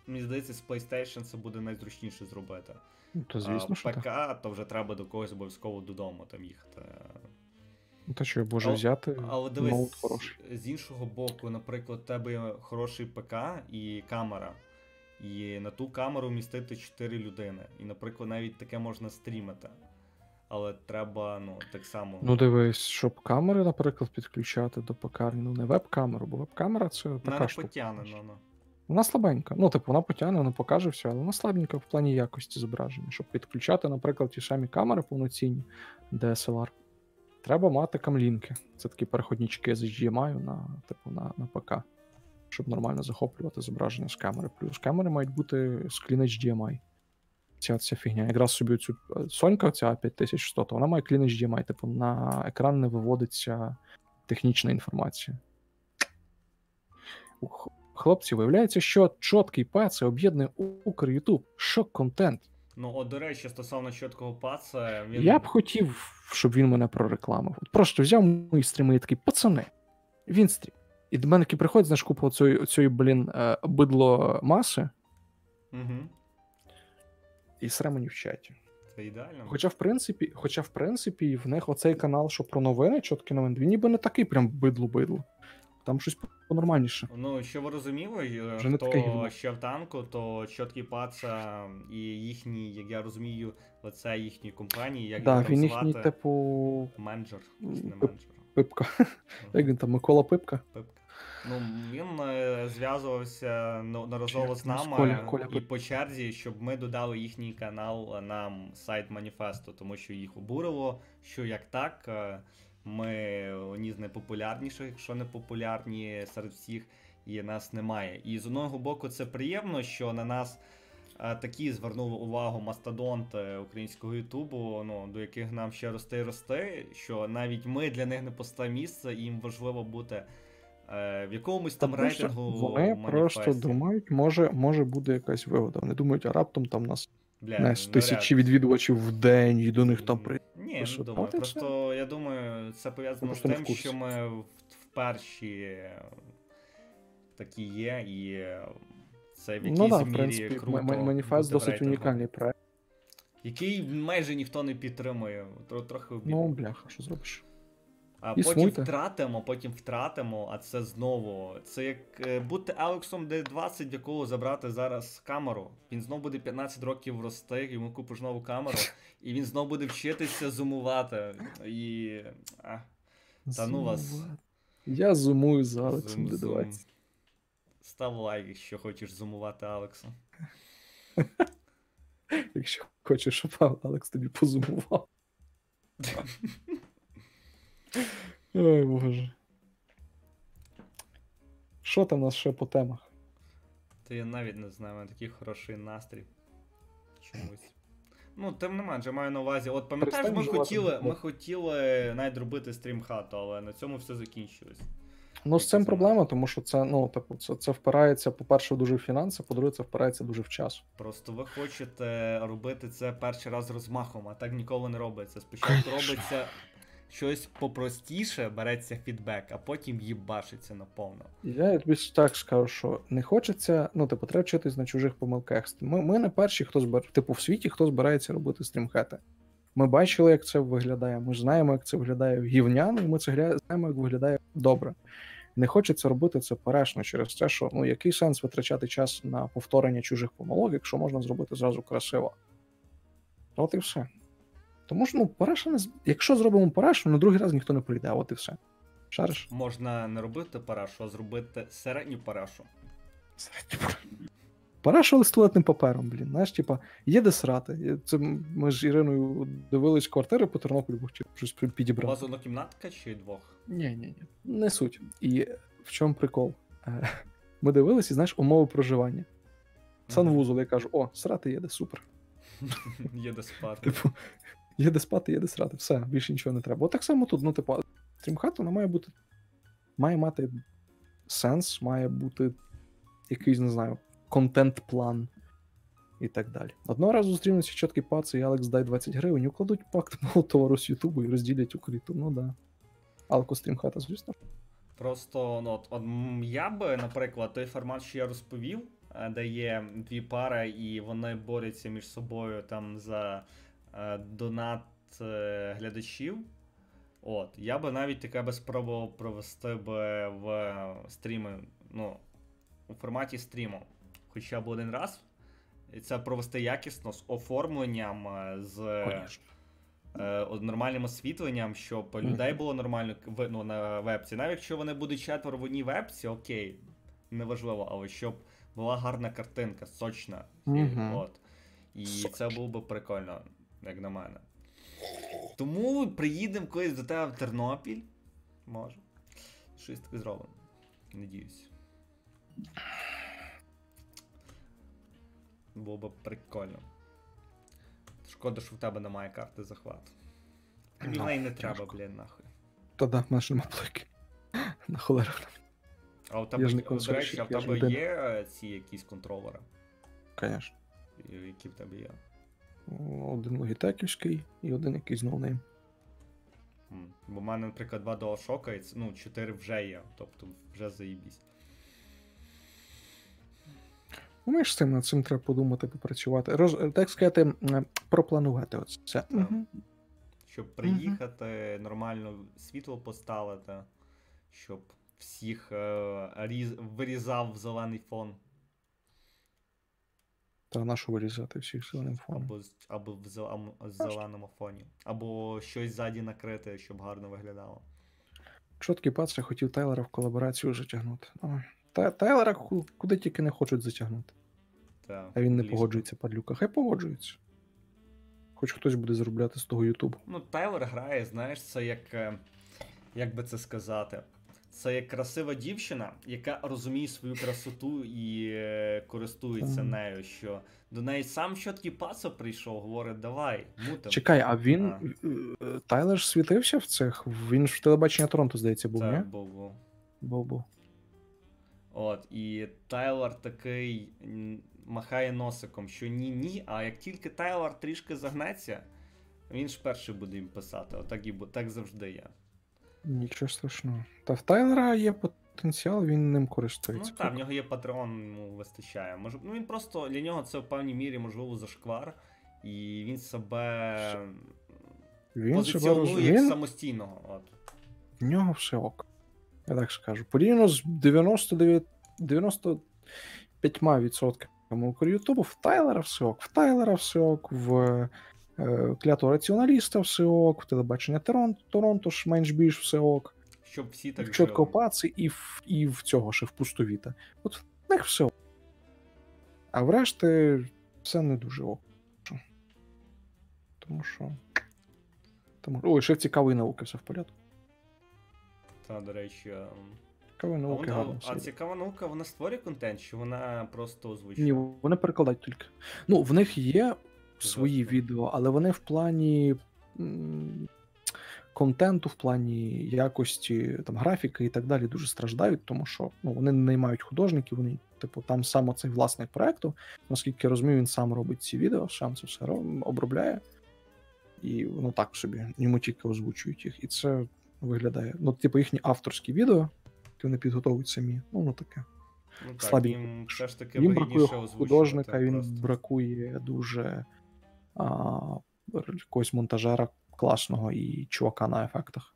Мені здається, з PlayStation це буде найзручніше зробити. Ну, то звісно, а що ПК, так. то вже треба до когось обов'язково додому там їхати. Ну, Та що я можу Але- взяти Але ноут дивись, хороший. з іншого боку, наприклад, у тебе хороший ПК і камера. І на ту камеру вмістити 4 людини. І, наприклад, навіть таке можна стрімити. Але треба, ну, так само. Ну, дивись, щоб камери, наприклад, підключати до пекарні, ну не веб-камеру, бо веб-камера це така не штука. потягне, знаєш. Вона слабенька. Ну, типу, вона потягне, вона покаже все, але вона слабенька в плані якості зображення. Щоб підключати, наприклад, ті самі камери повноцінні DSLR, треба мати камлінки. Це такі переходнички з HDMI на, типу, на, на ПК, щоб нормально захоплювати зображення з камери. Плюс камери мають бути з клін HDMI. Ця, ця фігня. Якраз собі цю Сонька, ця 5100, то вона має клін HDMI, типу на екран не виводиться технічна інформація. Ух, Хлопці, виявляється, що чіткий П це об'єднує Укр, Ютуб, шок-контент. Ну, от, до речі, стосовно чіткого паца, він. Я б хотів, щоб він мене прорекламив. От просто взяв мої стріми і такий, пацани, він стрім. І до мене приходить, знаєш, купа цієї, цієї, блін, е, бидло маси Угу. і сре мені в чаті. Це ідеально. Хоча, в принципі, хоча, в принципі, в них оцей канал, що про новини, чіткі новини, він ніби не такий прям бидло-бидло. Там щось понормальніше. Ну, що ви розуміли, е, Вже хто ще в танку, то чіткий паца і їхній, як я розумію, оце їхньої компанії, як його він їхній, типу, менеджер, не менеджер. Пипка. Як він там, Микола Пипка? Пипка. Ну, він е, зв'язувався неодноразово з нами Коля- Коля і по черзі, щоб ми додали їхній канал е, на сайт маніфесту, тому що їх обурило, що як так, е, ми одні з найпопулярніших, якщо не популярні серед всіх, і нас немає. І з одного боку, це приємно, що на нас. е, Такі звернули увагу мастодонти українського Ютубу, ну до яких нам ще рости і рости, що навіть ми для них не пусте місце, і їм важливо бути е, в якомусь там Та рейтингу. Вони просто думають, може, може буде якась вигода. Вони думають, а раптом там нас Бля, не тисячі відвідувачів в день, і до них там М, при. Ні, Ви не думаю. Просто я думаю, це пов'язано з в тим, що ми в, в перші е, такі є, і це в якійсь Ну в мірі принципі, круто. маніфест досить унікальний проект. Який майже ніхто не підтримує. Тро- Трохи обідно. Ну, бляха, що зробиш? А потім втратимо, потім втратимо, а це знову. Це як е, бути Алексом D20, в якого забрати зараз камеру. Він знову буде 15 років рости, йому купиш нову камеру, і він знову буде вчитися зумувати. І. А, Та ну вас. Я зумую з Алексом зум, зум. D20. Став лайк, якщо хочеш зумувати Алекса. Якщо хочеш, щоб Алекс тобі позумував. Ой, боже. Що там у нас ще по темах? Та я навіть не знаю, у мене такий хороший настрій. Чомусь. Ну, тим не менше, маю на увазі. От пам'ятаєш, ми хотіли, ми хотіли навіть робити стрім хату, але на цьому все закінчилось. Ну, з цим проблема, тому що це, ну, типу, це, це впирається, по-перше, дуже в фінанси, по-друге, це впирається дуже в час. Просто ви хочете робити це перший раз розмахом, а так ніколи не робиться. Спочатку робиться щось попростіше, береться фідбек, а потім їбашиться наповно. Я тобі так скажу, що не хочеться, ну, типу, треба вчитись на чужих помилках. Ми, ми не перші, хто збир... типу, в світі, хто збирається робити стрімхети. Ми бачили, як це виглядає. Ми знаємо, як це виглядає гівняно, і ми це знаємо, як виглядає добре. Не хочеться робити це перешно через те, що ну який сенс витрачати час на повторення чужих помилок, якщо можна зробити зразу красиво. От і все. Тому що ну, параша не якщо зробимо парашу, на другий раз ніхто не прийде, от і все. Шариш? Можна не робити парашу, а зробити середню парашу. Параша але з туалетним папером, блін. Знаєш, типа, є де срати. Це ми з Іриною дивились квартири по Тернополю, бо хотіли щось пі- У підібрати. вас однокімнатка чи двох? Ні, ні, ні. Не суть. І в чому прикол? Е, Ми дивились, і знаєш, умови проживання. Санвузол, я кажу, о, срати є де, супер. Є де спати. Типу, є де спати, є де срати. Все, більше нічого не треба. От так само тут, ну, типу, стрімхат, вона має бути. Має мати сенс, має бути якийсь, не знаю, контент-план і так далі. Одного разу зустрінуться чіткий пац і Алекс дай 20 гривень, укладуть пакт мого товару з Ютубу і розділять укриту. Ну да. Алко стрімхата, звісно. Просто ну, от, я би, наприклад, той формат, що я розповів, е, де є дві пари, і вони борються між собою там за донат е, глядачів. От, я би навіть таке би спробував провести би в стріми, ну, у форматі стріму. Хоча б один раз. І це провести якісно з оформленням, е, з е, нормальним освітленням, щоб людей було нормально ну, на вебці. Навіть якщо вони будуть четверо в одній вебці, окей, неважливо, але щоб була гарна картинка, сочна. І, Мгм. от. І Сочна. це було би прикольно, як на мене. Тому приїдемо колись до тебе в Тернопіль. Може. Щось таке зробимо. Надіюсь. Було би прикольно. Шкода, що в тебе немає карти захвату. Тобі Ну, в не треба, блін, нахуй. Та да, в ж нема плойки. На холеру. А у тебе, ж не до речі, а в тебе є е, ці якісь контролери, Звісно. Які в тебе є? Один логітеківський і один якийсь ноунейм. Бо в мене, наприклад, два DualShock, і ну, 4 вже є, тобто вже заїбісь. Ну, ми ж з цим над цим треба подумати, попрацювати. Роз, так сказати, пропланувати оце. Мгм. Щоб приїхати, нормально світло поставити, щоб всіх е, різ... вирізав в зелений фон. Та нашу вирізати всіх зеленим фоном. Або, або в зеленому, зеленому фоні. Або щось ззаді накрити, щоб гарно виглядало. Чоткий пац, я хотів Тайлера в колаборацію затягнути. Та, Тайлера куди тільки не хочуть затягнути. Та, А він не ліжко. погоджується, падлюка. Хай погоджується. Хоч хтось буде заробляти з того Ютубу. Ну, Тайлер грає, знаєш, це як. е, Як би це сказати? Це як красива дівчина, яка розуміє свою красоту і е, користується нею. Що до неї сам чіткий пацо прийшов, говорить, давай, мутим. Чекай, а він. А. е, Тайлер ж світився в цих. Він ж в телебачення Торонто, здається, був, ні? був, був. Був був. От, і Тайлор такий махає носиком, що ні-ні, а як тільки Тайлор трішки загнеться, він ж перший буде їм писати. Отак і так завжди є. Нічого страшного. Та в Тайлера є потенціал, він ним Ну користується. так, в нього є патреон, йому вистачає. Може, ну він просто для нього це в певній мірі можливо зашквар, і він себе Він себе позиціонує роз... як він... самостійного. От. В нього все ок. Я так скажу. Порівняно з 99... 95% Ютубу, в Тайлера все ок. В Тайлера все ок, в клятого раціоналіста все ок, телебачення Торонто, Торонто ж менш більш все ок. Щоб всі в так чітко паці і в, і в цього ще в пустовіта. От в них все ок. А врешті все не дуже ок. Тому що. Тому... Ой, ще цікавої науки все в порядку. Та, до речі. ем, Цікавої А, вона, а цікава наука, вона створює контент, чи вона просто озвучує? Ні, вони перекладають тільки. Ну, в них є свої відео, але вони в плані контенту, в плані якості там, графіки і так далі дуже страждають, тому що ну, вони не наймають художників, вони, типу, там саме цей власник проекту. Наскільки я розумію, він сам робить ці відео, сам це все обробляє. І воно так собі, йому тільки озвучують їх. І це виглядає. Ну, типу, їхні авторські відео, які вони підготовують самі. Ну, воно таке. Ну, так, слабі. їм все ж таки Їм бракує художника, він просто. бракує дуже а, якогось монтажера класного і чувака на ефектах.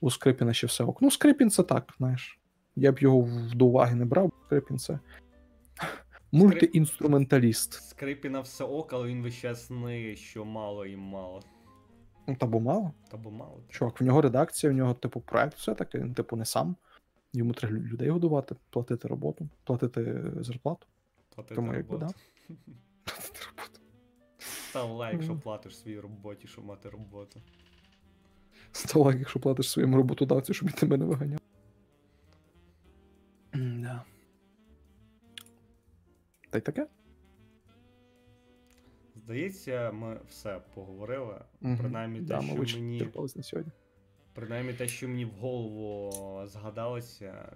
У Скрипіна ще все ок. Ну, Скрипін це так, знаєш. Я б його до уваги не брав, Скрипін це мультиінструменталіст. Скрипіна все ок, але він весь час що мало і мало. Ну, та бо мало. Та бо мало. Чувак, в нього редакція, в нього, типу, проект все-таки, він, типу, не сам. Йому треба людей годувати, платити роботу, платити зарплату. Платити Тому якби, роботу. Платити роботу. Став лайк, що платиш своїй роботі, щоб мати роботу. Став лайк, якщо платиш своєму роботодавцю, щоб він тебе не виганяв. Да. Та й таке? Здається, ми все поговорили. Мгм. Принаймні, да, те, що мені, на сьогодні. принаймні те, що мені в голову згадалося,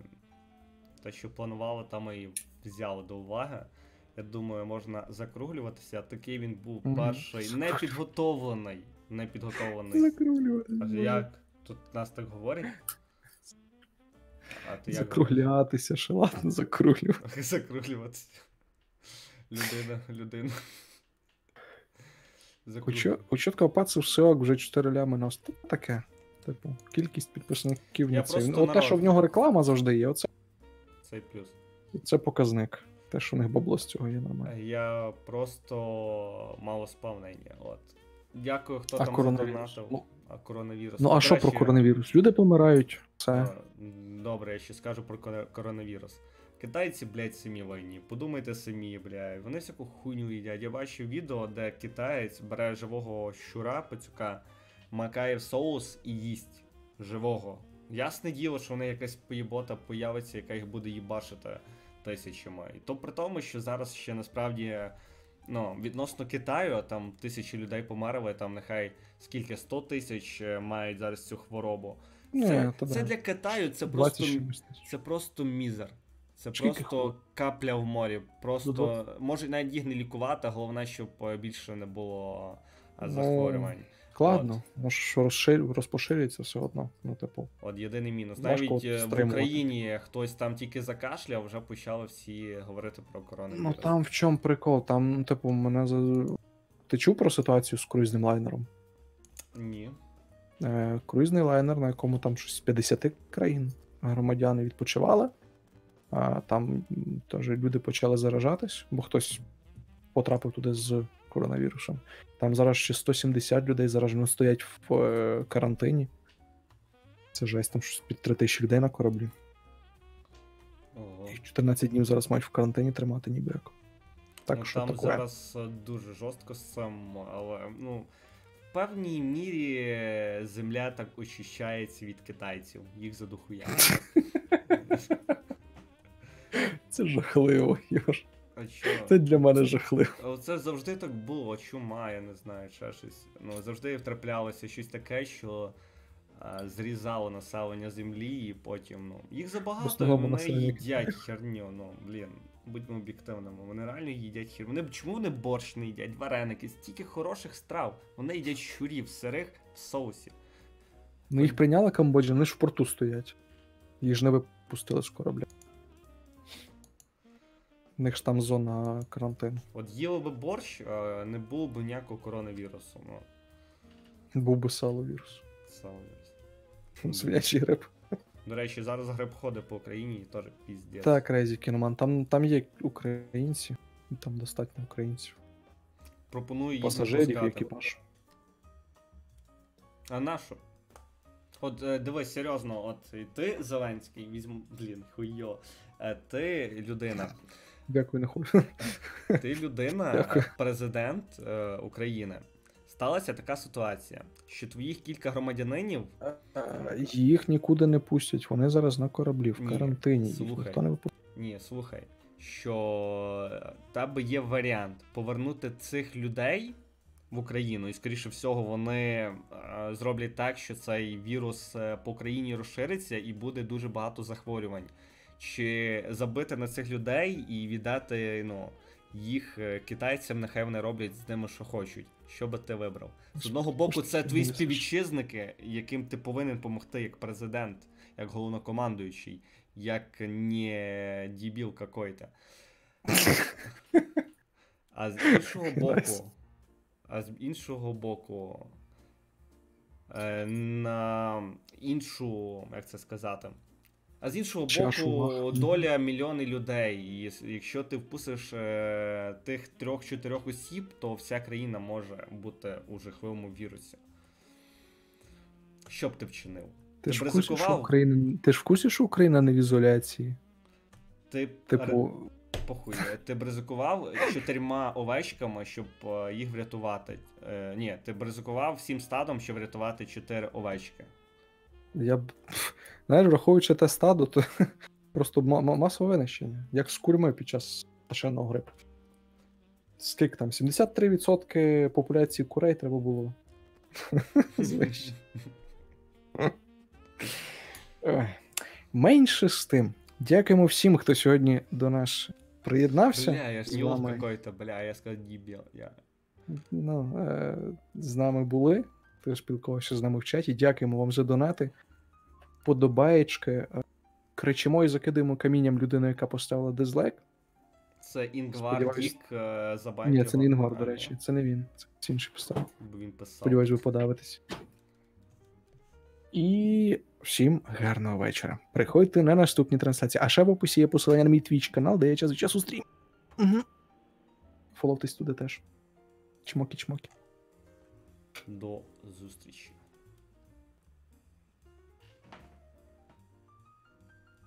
те, що планували, там і взяли до уваги. Я думаю, можна закруглюватися. Такий він був перший, не підготовлений. Не підготовлений. Закруглюватися. А як? Тут нас так говорять? А ти як Закруглятися, ще ладно, закруглювати. закруглюватися? Людина, людина. Хочу, у чіткого пацу все ок, вже 4 лями на таке. Типу, кількість підписників Я не це. просто Ну, те, що в нього реклама завжди є, оце, Цей плюс. це показник. Те, що в них бабло з цього є нормально. Я просто мало спав нині. От. Дякую, хто А там задонатив. Ну, А коронавірус. Ну, а що про коронавірус? Люди помирають. Все. е, Добре, я ще скажу про коронавірус. Китайці, блядь, самі війні. Подумайте самі, блядь. Вони всяку хуйню їдять. Я бачив відео, де китаєць бере живого щура, пацюка, макає в соус і їсть живого. Ясне діло, що вони якась поєбота появиться, яка їх буде їбашити тисячами. І то при тому, що зараз ще насправді. Ну, відносно Китаю, там тисячі людей померли, там нехай скільки 100 тисяч е, мають зараз цю хворобу. Ні, Це, це да. для Китаю це просто, це просто мізер. Це Скільки просто хуй? капля в морі. Просто Ну, може навіть їх не лікувати, головне, щоб е, більше не було е, Ну, захворювань. Складно, може, що розшир... розпоширюється все одно. Ну, типу, От єдиний мінус. Навіть е, в. Україні хтось там тільки закашляв, вже почали всі говорити про коронавірус. ну там в чому прикол? Там, ну, типу, мене за. Ти чув про ситуацію з круїзним лайнером? Ні. Е, круїзний лайнер, на якому там щось з 50 країн громадяни відпочивали, а там теж люди почали заражатись, бо хтось потрапив туди з коронавірусом. Там зараз ще 170 людей заражено стоять в е, карантині. Це жесть, там щось під 3 тисячі людей на кораблі. Ого. Їх 14 днів зараз мають в карантині тримати ніби як. Так ну, що там таке. зараз е, дуже жорстко з цим, але ну. В певній мірі земля так очищається від китайців, їх задухуя. Це жахливо, Йош. А що? Це для мене жахливо. Це завжди так було, чума, я не знаю, ще щось. Ну, завжди втраплялося щось таке, що а, зрізало населення землі, і потім, ну. Їх забагато, вони населення їдять херню, ну, блін, будьмо об'єктивними. Вони реально їдять хер. Вони чому вони борщ не їдять, вареники, стільки хороших страв. Вони їдять щурів сирих в соусі. Ну їх прийняла Камбоджа, вони ж в порту стоять. Їх ж не випустили з корабля. У них ж там зона карантину. От їли би борщ, не було б ніякого коронавірусу. Ну, Був би сало вірус. саме. Свинячий гриб. До речі, зараз гриб ходить по Україні і теж піздець. Так, Крейзі Кіноман. Там, там є українці, там достатньо українців. Пропоную їх Пасажирів і екіпаж. А на що? От е, дивись, серйозно, от ти Зеленський, візьму, блін, хуйо. Е, Ти людина. Дякую, не хочу. Ти людина, Дякую. президент е, України. Сталася така ситуація, що твоїх кілька громадянинів Їх нікуди не пустять. Вони зараз на кораблі, в Ні, карантині. Їх слухай. ніхто не випустить. Ні, слухай, що в тебе є варіант повернути цих людей в Україну, і скоріше всього вони е, зроблять так, що цей вірус е, по Україні розшириться і буде дуже багато захворювань. Чи забити на цих людей і віддати ну, їх е, китайцям, нехай вони роблять з ними, що хочуть. Що би ти вибрав? З одного боку, це твої співвітчизники, яким ти повинен допомогти як президент, як головнокомандуючий, як не дебіл какой-то. А з іншого боку, а з іншого боку, е, на іншу, як це сказати. А з іншого Чашу боку, доля мільйони людей. І якщо ти впустиш е, тих трьох-чотирьох осіб, то вся країна може бути у жахливому вірусі. Що б ти вчинив? Ти Ти ж в курсі, що? Україна. Ти ж в курсі, що Україна не в ізоляції? Ти Типу, Похуй, ти б ризикував чотирма овечками, щоб е, їх врятувати. Е, ні, ти б ризикував всім стадом, щоб врятувати чотири овечки. я б. Знаєш, враховуючи те стадо, то просто ма- ма- масове винищення. Як з курми під час пташиного грипу. Скільки там? 73% популяції курей треба було. Знищити. Менше з тим. Дякуємо всім, хто сьогодні до нас приєднався. Бля, я ж йол какой-то, бля, я сказав дебіл. Я... Ну, е, з нами були. Ти спілкувався з нами в чаті. Дякуємо вам за донати. Подобаєчки. Е, Кричимо і закидаємо камінням людину, яка поставила дизлайк. Це Інгвар Дік е, забаньте. Ні, це не Інгвар, до речі. Це не він. Це інший поставив. Він писав. Сподіваюсь, ви подавитесь. І всім гарного вечора. Приходьте на наступні трансляції. А ще в описі є посилання на мій твіч канал, де я час від часу стрім. Угу. Фоловтесь туди теж. Чмокі-чмокі. До зустрічі.